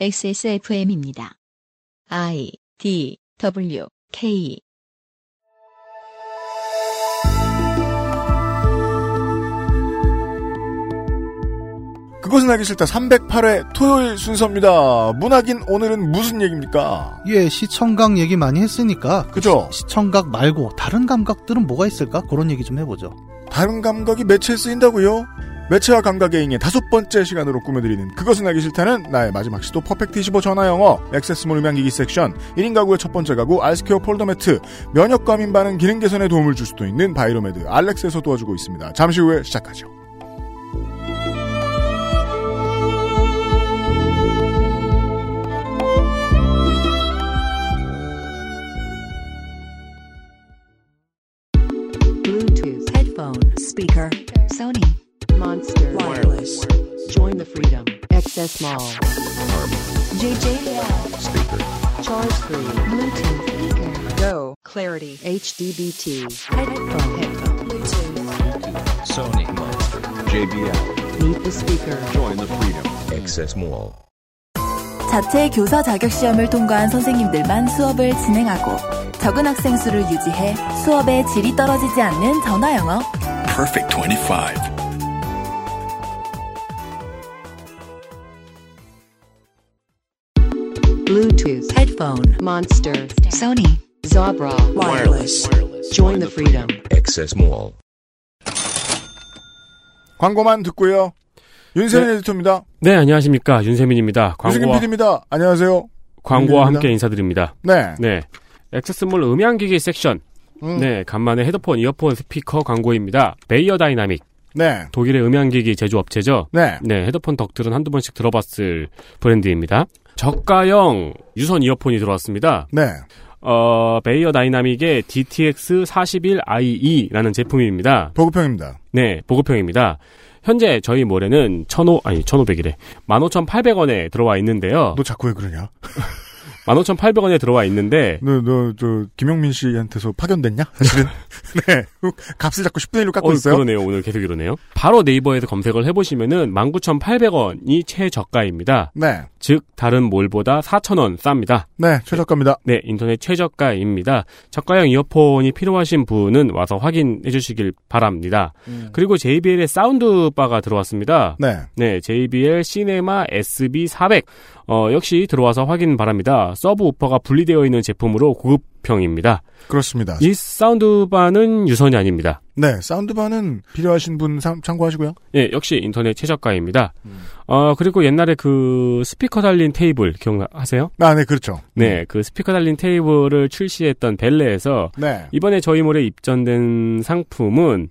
XSFM입니다. I D W K 그것은 알기 싫다 308회 토요일 순서입니다. 문학인 오늘은 무슨 얘기입니까? 예, 시청각 얘기 많이 했으니까 그죠? 시청각 말고 다른 감각들은 뭐가 있을까? 그런 얘기 좀 해보죠. 다른 감각이 매체에 쓰인다고요? 매체와 감각의 잉여 다섯 번째 시간으로 꾸며드리는 그것은 알기 싫다는 나의 마지막 시도 퍼펙트 25 전화 영어 액세스몰 음향기기 섹션 1인 가구의 첫 번째 가구 알스케어 폴더 매트 면역 과민 반응 기능 개선에 도움을 줄 수도 있는 바이로메드 알렉스에서 도와주고 있습니다. 잠시 후에 시작하죠. Bluetooth, headphone, freedom. Access Mall. JJL Charge free. Bluetooth speaker Go. Clarity. HDBT. Headphone. Headphone. Bluetooth. Sony Monster. JBL. Meet the speaker. Join the freedom. Access Mall. 자체 교사 자격 시험을 통과한 선생님들만 수업을 진행하고 적은 학생 수를 유지해 수업의 질이 떨어지지 않는 전화 영어. Perfect 25. Bluetooth, headphone, monster, Sony Zabra, wireless. Join the freedom. Access Mall. 광고만 듣고요. 윤세민 에디터입니다. 네, 안녕하십니까. 윤세민입니다. 광고와, PD입니다. 안녕하세요. 광고와 윤세민입니다. 함께 인사드립니다. 네. 네. 액세스몰 음향기기 섹션. 음. 네, 간만에 헤드폰, 이어폰, 스피커 광고입니다. 베이어 다이나믹. 네. 독일의 음향기기 제조업체죠. 네. 네, 헤드폰 덕들은 한두 번씩 들어봤을 브랜드입니다. 저가형 유선 이어폰이 들어왔습니다. 네. 어, 베이어 다이나믹의 DTX 41IE라는 제품입니다. 보급형입니다. 네, 보급형입니다. 현재 저희 몰에는 1,500, 아니, 1,500이래. 15,800원에 들어와 있는데요. 너 자꾸 왜 그러냐? 15,800원에 들어와 있는데, 너, 너, 저, 김영민 씨한테서 파견됐냐? 사실은. 네. 값을 자꾸 10분의 1로 깎고 어, 있어요. 그러네요. 오늘 계속 이러네요. 바로 네이버에서 검색을 해보시면은 19,800원이 최저가입니다. 네. 즉, 다른 몰보다 4,000원 쌉니다. 네. 최저가입니다. 네, 인터넷 최저가입니다. 저가형 이어폰이 필요하신 분은 와서 확인해 주시길 바랍니다. 그리고 JBL의 사운드바가 들어왔습니다. 네. 네, JBL 시네마 SB400. 어, 역시 들어와서 확인 바랍니다. 서브 우퍼가 분리되어 있는 제품으로 고급형입니다. 그렇습니다. 이 사운드바는 유선이 아닙니다. 네. 사운드바는 필요하신 분 참- 참고하시고요. 예, 역시 인터넷 최저가입니다. 어, 그리고 옛날에 그 스피커 달린 테이블 기억하세요? 아, 네. 그렇죠. 네, 그 스피커 달린 테이블을 출시했던 벨레에서 네. 이번에 저희 몰에 입점된 상품은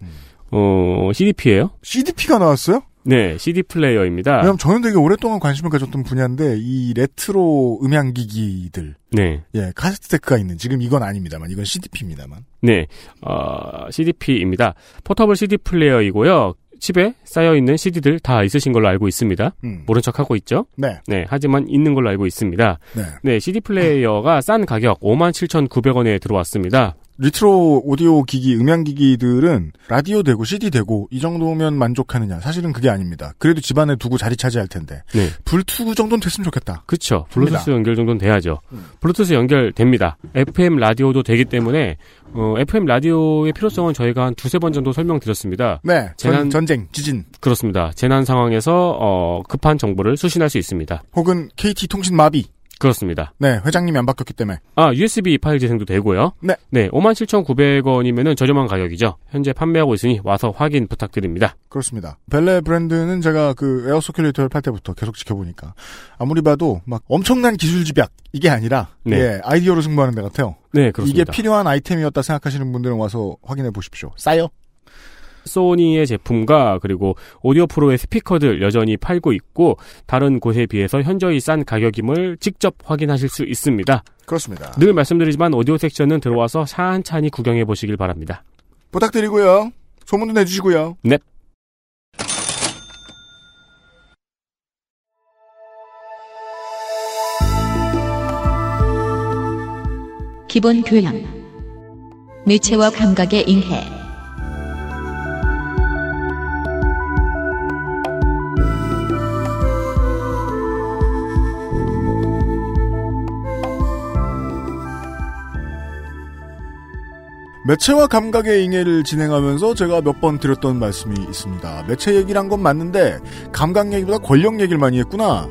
어, CDP예요. CDP가 나왔어요? 네, CD 플레이어입니다. 왜냐면 저는 되게 오랫동안 관심을 가졌던 분야인데, 이 레트로 음향 기기들, 네. 예, 카세트 데크가 있는, 지금 이건 아닙니다만, 이건 CDP입니다만. 네, 어, CDP입니다. 포터블 CD 플레이어이고요. 집에 쌓여 있는 CD들 다 있으신 걸로 알고 있습니다. 음. 모른 척 하고 있죠? 네. 네, 하지만 있는 걸로 알고 있습니다. 네. 네, CD 플레이어가 싼 가격 57,900원에 들어왔습니다. 레트로 오디오 기기, 음향 기기들은 라디오 되고 CD 되고 이 정도면 만족하느냐? 사실은 그게 아닙니다. 그래도 집안에 두고 자리 차지할 텐데. 네. 블루투스 정도는 됐으면 좋겠다. 그쵸. 블루투스 됩니다. 연결 정도는 돼야죠. 음. 블루투스 연결됩니다. FM 라디오도 되기 때문에, 어, FM 라디오의 필요성은 저희가 한 두세 번 정도 설명드렸습니다. 네. 전, 재난- 전쟁, 지진, 그렇습니다. 재난 상황에서, 어, 급한 정보를 수신할 수 있습니다. 혹은 KT 통신 마비. 그렇습니다. 네. 회장님이 안 바뀌었기 때문에. 아, USB 파일 재생도 되고요. 네. 네, 57,900원이면은 저렴한 가격이죠. 현재 판매하고 있으니 와서 확인 부탁드립니다. 그렇습니다. 벨레 브랜드는 제가 그 에어 서큘레이터를 팔 때부터 계속 지켜보니까 아무리 봐도 막 엄청난 기술 집약 이게 아니라 네. 예, 아이디어로 승부하는 데 같아요. 네, 이게 그렇습니다. 필요한 아이템이었다 생각하시는 분들은 와서 확인해 보십시오. 싸요? 소니의 제품과 그리고 오디오 프로의 스피커들 여전히 팔고 있고 다른 곳에 비해서 현저히 싼 가격임을 직접 확인하실 수 있습니다. 그렇습니다. 늘 말씀드리지만 오디오 섹션은 들어와서 찬찬히 구경해 보시길 바랍니다. 부탁드리고요. 소문도 내주시고요. 네. 기본 교양 매체와 감각의 인해 매체와 감각의 잉해를 진행하면서 제가 몇 번 드렸던 말씀이 있습니다. 매체 얘기란 건 맞는데 감각 얘기보다 권력 얘기를 많이 했구나.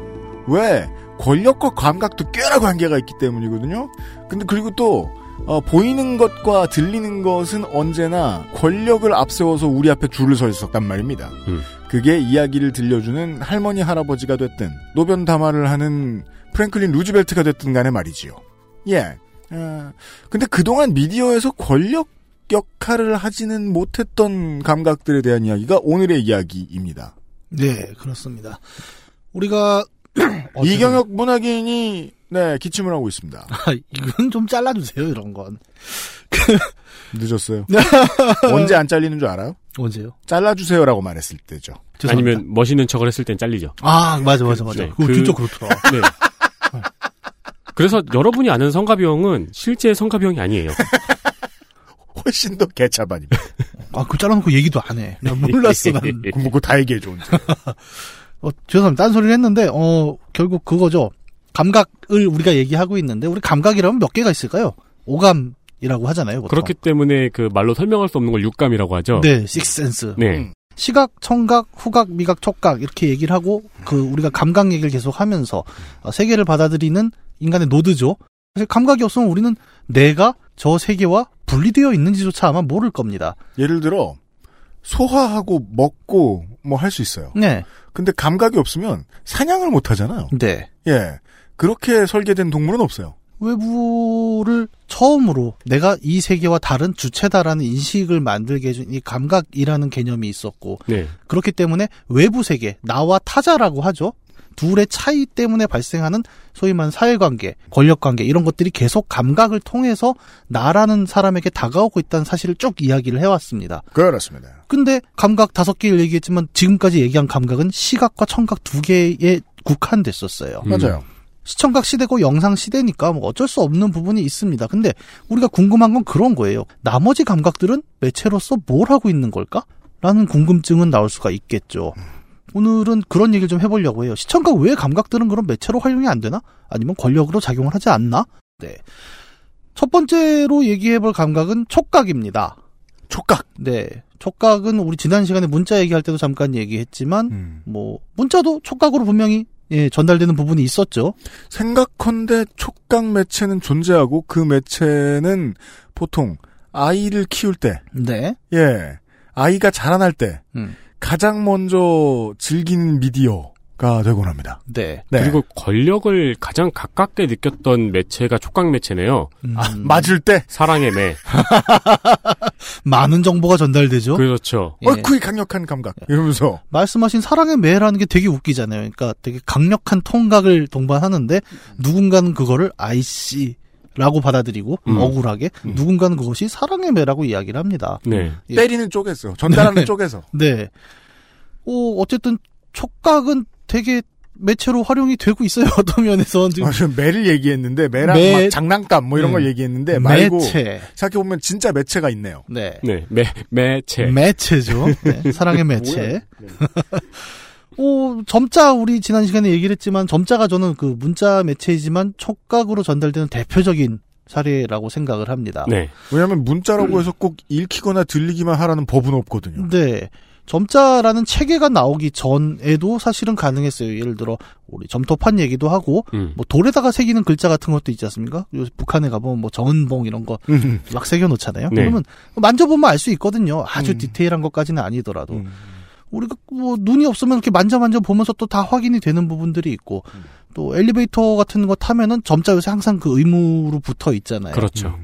왜? 권력과 감각도 꽤나 관계가 있기 때문이거든요. 근데 그리고 또 어, 보이는 것과 들리는 것은 언제나 권력을 앞세워서 우리 앞에 줄을 서 있었단 말입니다. 음. 그게 이야기를 들려주는 할머니 할아버지가 됐든 노변 담화를 하는 프랭클린 루즈벨트가 됐든 간에 말이지요. 예. 어, 근데 그동안 미디어에서 권력 역할을 하지는 못했던 감각들에 대한 이야기가 오늘의 이야기입니다. 네, 그렇습니다. 우리가 이경혁 문학인이 네 기침을 하고 있습니다. 아, 이건 좀 잘라주세요 이런 건 늦었어요. 언제 안 잘리는 줄 알아요? 언제요? 잘라주세요라고 말했을 때죠. 죄송합니다. 아니면 멋있는 척을 했을 땐 잘리죠. 아 맞아 맞아 맞아. 네, 그거 그- 진짜 그렇더라. 네. 그래서 여러분이 아는 성가병은 실제 성가병이 아니에요. 훨씬 더 개차반입니다. 아 그 잘라놓고 얘기도 안 해. 나 몰랐어 난. 그럼 뭐그 다 얘기해줘. 언제. 어, 죄송합니다. 딴 소리를 했는데, 어, 결국 그거죠. 감각을 우리가 얘기하고 있는데, 우리 감각이라면 몇 개가 있을까요? 오감이라고 하잖아요. 보통. 그렇기 때문에 그 말로 설명할 수 없는 걸 육감이라고 하죠. 네, 식센스. 네. 음. 시각, 청각, 후각, 미각, 촉각 이렇게 얘기를 하고 그 우리가 감각 얘기를 계속 하면서 어, 세계를 받아들이는 인간의 노드죠. 사실 감각이 없으면 우리는 내가 저 세계와 분리되어 있는지조차 아마 모를 겁니다. 예를 들어 소화하고 먹고 뭐 할 수 있어요. 네, 근데 감각이 없으면 사냥을 못 하잖아요. 네. 예. 그렇게 설계된 동물은 없어요. 외부를 처음으로 내가 이 세계와 다른 주체다라는 인식을 만들게 해준 이 감각이라는 개념이 있었고 네. 그렇기 때문에 외부 세계 나와 타자라고 하죠. 둘의 차이 때문에 발생하는 소위 말하는 사회관계, 권력관계 이런 것들이 계속 감각을 통해서 나라는 사람에게 다가오고 있다는 사실을 쭉 이야기를 해왔습니다. 그렇습니다. 근데 감각 다섯 개를 얘기했지만 지금까지 얘기한 감각은 시각과 청각 두 개에 국한됐었어요. 음. 맞아요. 시청각 시대고 영상 시대니까 뭐 어쩔 수 없는 부분이 있습니다. 근데 우리가 궁금한 건 그런 거예요. 나머지 감각들은 매체로서 뭘 하고 있는 걸까? 라는 궁금증은 나올 수가 있겠죠. 오늘은 그런 얘기를 좀 해보려고 해요. 시청각 외의 감각들은 그럼 매체로 활용이 안 되나? 아니면 권력으로 작용을 하지 않나? 네. 첫 번째로 얘기해볼 감각은 촉각입니다. 촉각. 네. 촉각은 우리 지난 시간에 문자 얘기할 때도 잠깐 얘기했지만, 음. 뭐, 문자도 촉각으로 분명히 예, 전달되는 부분이 있었죠. 생각컨대 촉각 매체는 존재하고 그 매체는 보통 아이를 키울 때, 네. 예, 아이가 자라날 때 음. 가장 먼저 즐기는 미디어가 되곤 합니다. 네. 네. 그리고 권력을 가장 가깝게 느꼈던 매체가 촉각 매체네요. 음, 아, 맞을 때, 사랑의 매. 많은 정보가 전달되죠. 그렇죠. 예. 어이쿠 강력한 감각 이러면서 말씀하신 사랑의 매라는 게 되게 웃기잖아요. 그러니까 되게 강력한 통각을 동반하는데 누군가는 그거를 아이씨 라고 받아들이고 음. 억울하게 음. 누군가는 그것이 사랑의 매라고 이야기를 합니다. 네. 예. 때리는 쪽에서 전달하는 네. 쪽에서 네. 어, 어쨌든 촉각은 되게 매체로 활용이 되고 있어요. 어떤 면에서 지금 아, 지금 매를 얘기했는데 매랑 매- 막 장난감 뭐 이런 음. 걸 얘기했는데 말고 매체. 생각해 보면 진짜 매체가 있네요. 네. 네. 매, 매체. 매체죠. 네, 사랑의 매체. 오, 점자 우리 지난 시간에 얘기를 했지만 점자가 저는 그 문자 매체이지만 촉각으로 전달되는 대표적인 사례라고 생각을 합니다. 네. 왜냐하면 문자라고 해서 꼭 읽히거나 들리기만 하라는 법은 없거든요. 네. 점자라는 체계가 나오기 전에도 사실은 가능했어요. 예를 들어 우리 점토판 얘기도 하고 음. 뭐 돌에다가 새기는 글자 같은 것도 있지 않습니까? 요새 북한에 가보면 뭐 정은봉 이런 거 음. 막 새겨 놓잖아요. 네. 그러면 만져보면 알 수 있거든요. 아주 음. 디테일한 것까지는 아니더라도. 음. 우리가 뭐 눈이 없으면 이렇게 만져 만져 보면서 또 다 확인이 되는 부분들이 있고 음. 또 엘리베이터 같은 거 타면은 점자 요새 항상 그 의무로 붙어 있잖아요. 그렇죠.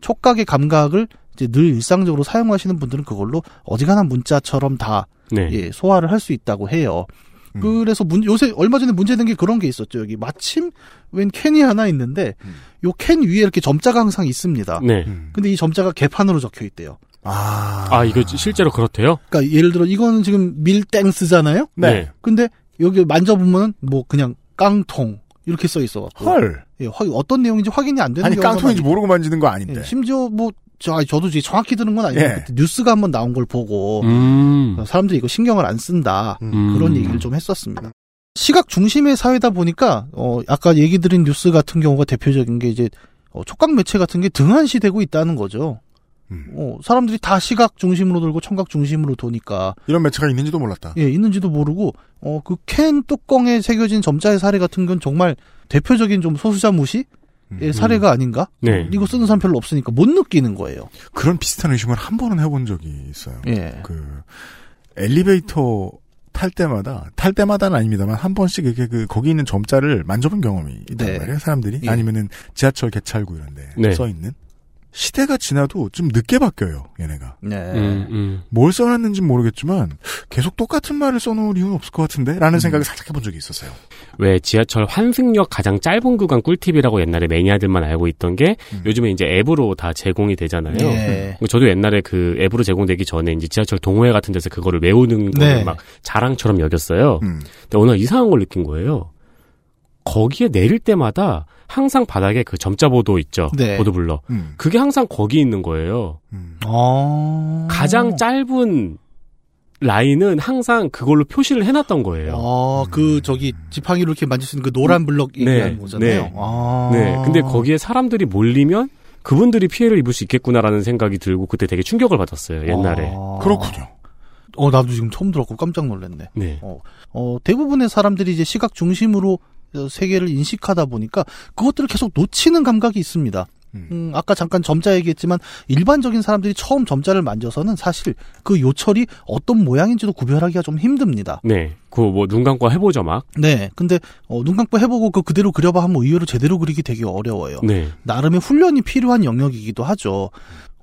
촉각의 감각을 이제 늘 일상적으로 사용하시는 분들은 그걸로 어지간한 문자처럼 다 네. 예, 소화를 할 수 있다고 해요. 음. 그래서 문, 요새 얼마 전에 문제된 게 그런 게 있었죠. 여기 마침 웬 캔이 하나 있는데 음. 요캔 위에 이렇게 점자가 항상 있습니다. 네. 음. 근데 이 점자가 개판으로 적혀 있대요. 아, 아, 이거 실제로 그렇대요? 그러니까 예를 들어 이거는 지금 밀땡스잖아요. 네. 근데 여기 만져보면 뭐 그냥 깡통 이렇게 써 있어 갖고 헐. 예, 확- 어떤 내용인지 확인이 안 되는 아니 깡통인지 많- 모르고 만지는 거 아닌데. 예, 심지어 뭐 저, 아니, 저도 이제 정확히 들은 건 아니고 예. 그때 뉴스가 한번 나온 걸 보고 음. 사람들이 이거 신경을 안 쓴다 음. 그런 얘기를 좀 했었습니다. 시각 중심의 사회다 보니까 어 아까 얘기 드린 뉴스 같은 경우가 대표적인 게 이제 어, 촉각 매체 같은 게 등한시되고 있다는 거죠. 음. 어, 사람들이 다 시각 중심으로 돌고 청각 중심으로 도니까 이런 매체가 있는지도 몰랐다. 예, 있는지도 모르고 어, 그 캔 뚜껑에 새겨진 점자의 사례 같은 건 정말 대표적인 좀 소수자 무시의 음. 사례가 아닌가? 네. 이거 쓰는 사람 별로 없으니까 못 느끼는 거예요. 그런 비슷한 의심을 한 번은 해본 적이 있어요. 예. 그 엘리베이터 탈 때마다 탈 때마다는 아닙니다만 한 번씩 이렇게 그 거기 있는 점자를 만져본 경험이 있단 네. 말이에요. 사람들이 예. 아니면은 지하철 개찰구 이런데 네. 써 있는 시대가 지나도 좀 늦게 바뀌어요. 얘네가 네. 음, 음. 뭘 써놨는지 는 모르겠지만 계속 똑같은 말을 써놓을 이유는 없을 것 같은데 라는 생각을 살짝 해본 적이 있었어요. 왜 지하철 환승역 가장 짧은 구간 꿀팁이라고 옛날에 매니아들만 알고 있던 게 음. 요즘에 이제 앱으로 다 제공이 되잖아요. 네. 저도 옛날에 그 앱으로 제공되기 전에 이제 지하철 동호회 같은 데서 그거를 외우는 거를 네. 막 자랑처럼 여겼어요. 음. 근데 어느 날 이상한 걸 느낀 거예요. 거기에 내릴 때마다 항상 바닥에 그 점자 보도 있죠. 네. 보도블러. 음. 그게 항상 거기 있는 거예요. 음. 어. 가장 짧은 라인은 항상 그걸로 표시를 해놨던 거예요. 어, 그 저기 지팡이로 이렇게 만질 수 있는 그 노란 블럭 네, 얘기하는 거잖아요. 네. 아. 네. 근데 거기에 사람들이 몰리면 그분들이 피해를 입을 수 있겠구나라는 생각이 들고 그때 되게 충격을 받았어요. 옛날에. 아. 그렇군요. 어, 나도 지금 처음 들었고 깜짝 놀랐네. 네. 어, 대부분의 사람들이 이제 시각 중심으로 어, 세계를 인식하다 보니까 그것들을 계속 놓치는 감각이 있습니다. 음. 음, 아까 잠깐 점자 얘기했지만 일반적인 사람들이 처음 점자를 만져서는 사실 그 요철이 어떤 모양인지도 구별하기가 좀 힘듭니다. 네. 그 뭐 눈 감고 해보죠 막. 네, 근데 어, 눈 감고 해보고 그 그대로 그려봐 하면 의외로 제대로 그리기 되게 어려워요. 네. 나름의 훈련이 필요한 영역이기도 하죠.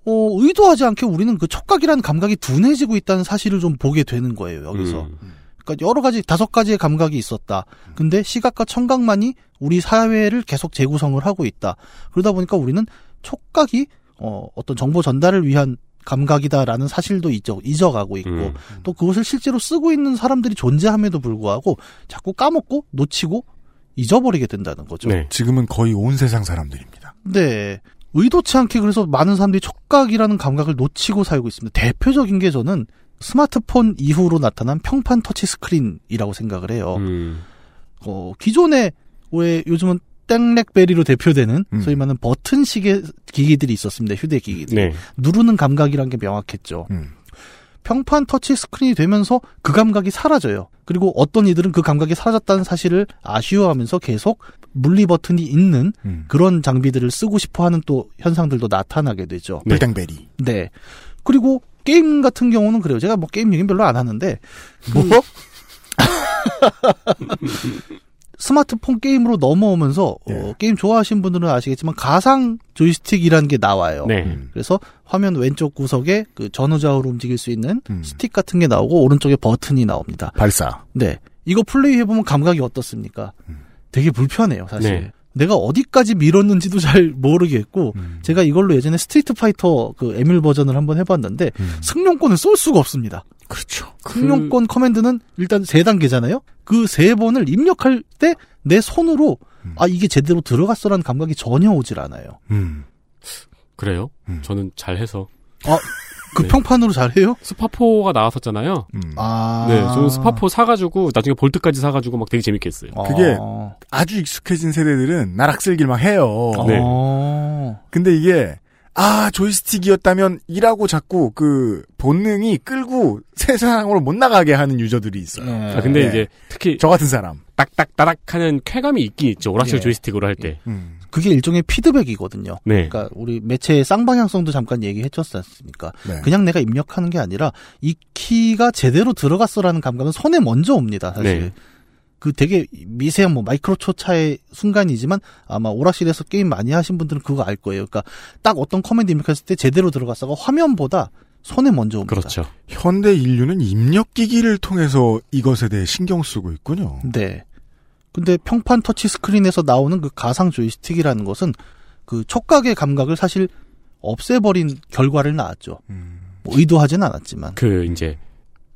어, 의도하지 않게 우리는 그 촉각이라는 감각이 둔해지고 있다는 사실을 좀 보게 되는 거예요, 여기서. 음. 그러니까 여러 가지 다섯 가지의 감각이 있었다. 근데 시각과 청각만이 우리 사회를 계속 재구성을 하고 있다. 그러다 보니까 우리는 촉각이 어, 어떤 정보 전달을 위한 감각이다라는 사실도 잊어, 잊어가고 있고 음. 또 그것을 실제로 쓰고 있는 사람들이 존재함에도 불구하고 자꾸 까먹고 놓치고 잊어버리게 된다는 거죠. 네. 지금은 거의 온 세상 사람들입니다. 네. 의도치 않게 그래서 많은 사람들이 촉각이라는 감각을 놓치고 살고 있습니다. 대표적인 게 저는 스마트폰 이후로 나타난 평판 터치 스크린이라고 생각을 해요. 음. 어, 기존에 왜 요즘은 땡렉베리로 대표되는 음. 소위 말하는 버튼식의 기기들이 있었습니다. 휴대기기들. 네. 누르는 감각이란 게 명확했죠. 음. 평판 터치 스크린이 되면서 그 감각이 사라져요. 그리고 어떤 이들은 그 감각이 사라졌다는 사실을 아쉬워하면서 계속 물리 버튼이 있는 음. 그런 장비들을 쓰고 싶어 하는 또 현상들도 나타나게 되죠. 네. 불땡베리. 네. 그리고 게임 같은 경우는 그래요. 제가 뭐 게임 얘기는 별로 안 하는데 뭐? 스마트폰 게임으로 넘어오면서 예. 어, 게임 좋아하시는 분들은 아시겠지만 가상 조이스틱이라는 게 나와요. 네. 음. 그래서 화면 왼쪽 구석에 그 전후좌우로 움직일 수 있는 음. 스틱 같은 게 나오고 오른쪽에 버튼이 나옵니다. 발사. 네. 이거 플레이 해보면 감각이 어떻습니까? 되게 불편해요, 사실. 네. 내가 어디까지 밀었는지도 잘 모르겠고, 음. 제가 이걸로 예전에 스트리트 파이터 그 에뮬 버전을 한번 해봤는데, 음. 승룡권을 쏠 수가 없습니다. 그렇죠. 승룡권 커맨드는 일단 세 단계잖아요? 그 세 번을 입력할 때 내 손으로, 음. 아, 이게 제대로 들어갔어라는 감각이 전혀 오질 않아요. 음. 그래요? 음. 저는 잘해서. 그 네. 평판으로 잘해요? 스파포가 나왔었잖아요. 음. 아. 네. 저는 스파포 사가지고 나중에 볼트까지 사가지고 막 되게 재밌게 했어요. 그게 어. 아주 익숙해진 세대들은 나락슬길 막 해요. 네. 어. 근데 이게 아 조이스틱이었다면 이라고 자꾸 그 본능이 끌고 세상으로 못 나가게 하는 유저들이 있어요. 네. 아, 근데 네. 이제 특히 저 같은 사람. 딱딱따닥 하는 쾌감이 있긴 있죠. 오락실 예. 조이스틱으로 할 때. 음. 그게 일종의 피드백이거든요. 네. 그러니까 우리 매체의 쌍방향성도 잠깐 얘기해줬지 않습니까? 네. 그냥 내가 입력하는 게 아니라 이 키가 제대로 들어갔어라는 감각은 손에 먼저 옵니다. 사실. 네. 그 되게 미세한 뭐 마이크로초 차의 순간이지만 아마 오락실에서 게임 많이 하신 분들은 그거 알 거예요. 그러니까 딱 어떤 커맨드 입력했을 때 제대로 들어갔다가 화면보다 손에 먼저 옵니다. 그렇죠. 현대 인류는 입력 기기를 통해서 이것에 대해 신경 쓰고 있군요. 네. 근데 평판 터치 스크린에서 나오는 그 가상 조이스틱이라는 것은 그 촉각의 감각을 사실 없애버린 결과를 낳았죠. 음. 뭐 의도하진 않았지만. 그 이제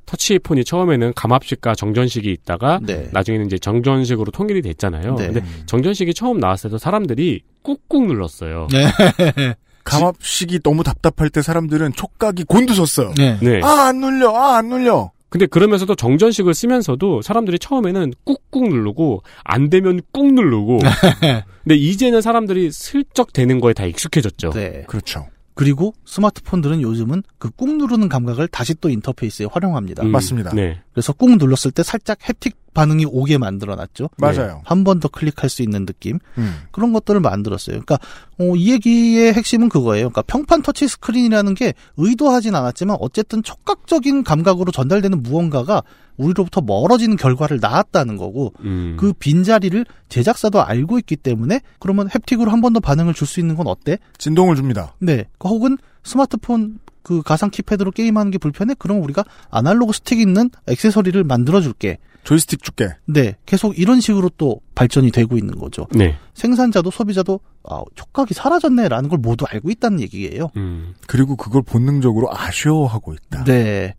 터치폰이 처음에는 감압식과 정전식이 있다가 네. 나중에는 이제 정전식으로 통일이 됐잖아요. 네. 근데 정전식이 처음 나왔을 때도 사람들이 꾹꾹 눌렀어요. 네. 감압식이 너무 답답할 때 사람들은 촉각이 곤두섰어요. 네. 네. 아안 눌려, 아 안 눌려. 근데 그러면서도 정전식을 쓰면서도 사람들이 처음에는 꾹꾹 누르고 안 되면 꾹 누르고 근데 이제는 사람들이 슬쩍 되는 거에 다 익숙해졌죠. 네. 그렇죠. 그리고 스마트폰들은 요즘은 그 꾹 누르는 감각을 다시 또 인터페이스에 활용합니다. 음, 맞습니다. 네. 그래서 꾹 눌렀을 때 살짝 haptic 반응이 오게 만들어놨죠. 맞아요. 한번 더 클릭할 수 있는 느낌. 음. 그런 것들을 만들었어요. 그러니까 어, 이 얘기의 핵심은 그거예요. 그러니까 평판 터치 스크린이라는 게 의도하진 않았지만 어쨌든 촉각적인 감각으로 전달되는 무언가가 우리로부터 멀어지는 결과를 낳았다는 거고 음. 그 빈자리를 제작사도 알고 있기 때문에 그러면 haptic으로 한 번 더 반응을 줄 수 있는 건 어때? 진동을 줍니다. 네. 혹은 스마트폰 그 가상 키패드로 게임하는 게 불편해? 그럼 우리가 아날로그 스틱 있는 액세서리를 만들어 줄게. 조이스틱 줄게. 네. 계속 이런 식으로 또 발전이 되고 있는 거죠. 네. 생산자도 소비자도 아, 촉각이 사라졌네라는 걸 모두 알고 있다는 얘기예요. 음. 그리고 그걸 본능적으로 아쉬워하고 있다. 네.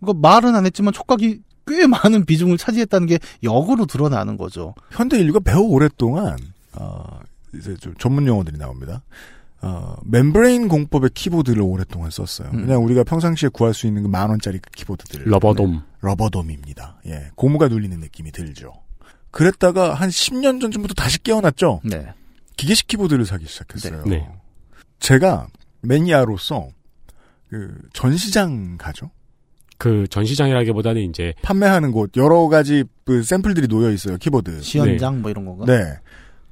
그러니까 말은 안 했지만 촉각이 꽤 많은 비중을 차지했다는 게 역으로 드러나는 거죠. 현대 인류가 매우 오랫동안 어, 이제 좀 전문 용어들이 나옵니다. 어, membrane 공법의 키보드를 오랫동안 썼어요. 음. 그냥 우리가 평상시에 구할 수 있는 그 만 원짜리 키보드들. rubber dome. rubber dome입니다. 예, 고무가 눌리는 느낌이 들죠. 그랬다가 한 10년 전쯤부터 다시 깨어났죠. 네. 기계식 키보드를 사기 시작했어요. 네. 제가 매니아로서 그 전시장 가죠. 그 전시장이라기보다는 이제 판매하는 곳 여러 가지 그 샘플들이 놓여 있어요. 키보드. 시연장 뭐 이런 건가? 네.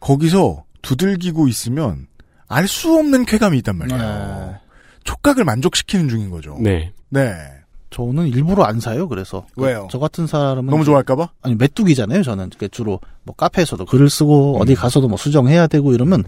거기서 두들기고 있으면 알 수 없는 쾌감이 있단 말이에요. 네. 촉각을 만족시키는 중인 거죠. 네. 네. 저는 일부러 안 사요. 그래서 그 왜요? 저 같은 사람은 너무 좋아할까봐? 아니 메뚜기잖아요. 저는 주로 뭐 카페에서도 글을 쓰고 음. 어디 가서도 뭐 수정해야 되고 이러면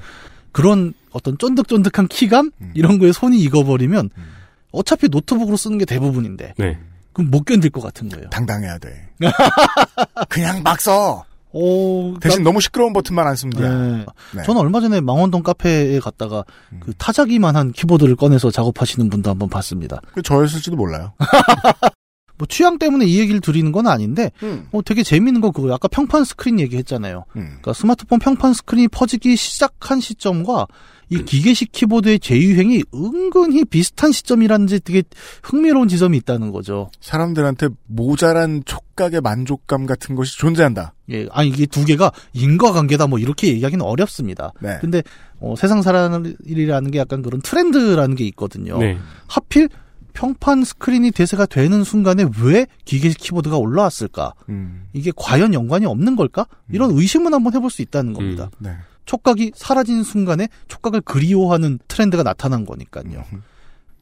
그런 어떤 쫀득쫀득한 키감 음. 이런 거에 손이 익어버리면 음. 어차피 노트북으로 쓰는 게 대부분인데 네. 그럼 못 견딜 것 같은 거예요. 당당해야 돼. 그냥 막 써. 오, 대신 너무 시끄러운 버튼만 안 쓰면 돼. 네. 네. 저는 얼마 전에 망원동 카페에 갔다가 음. 그 타자기만한 키보드를 꺼내서 작업하시는 분도 한번 봤습니다. 그 저였을지도 몰라요. 뭐 취향 때문에 이 얘기를 드리는 건 아닌데 음. 어, 되게 재밌는 건 그거 아까 평판 스크린 얘기했잖아요. 음. 그러니까 스마트폰 평판 스크린이 퍼지기 시작한 시점과 이 기계식 키보드의 재유행이 은근히 비슷한 시점이라는 지 되게 흥미로운 지점이 있다는 거죠. 사람들한테 모자란 촉각의 만족감 같은 것이 존재한다. 예, 아니 이게 두 개가 인과관계다 뭐 이렇게 얘기하기는 어렵습니다. 네. 근데 어, 세상사 일이라는 게 약간 그런 트렌드라는 게 있거든요. 네. 하필 평판 스크린이 대세가 되는 순간에 왜 기계식 키보드가 올라왔을까? 음. 이게 과연 연관이 없는 걸까? 이런 의심은 한번 해볼 수 있다는 겁니다. 네. 촉각이 사라진 순간에 촉각을 그리워하는 트렌드가 나타난 거니까요. 음.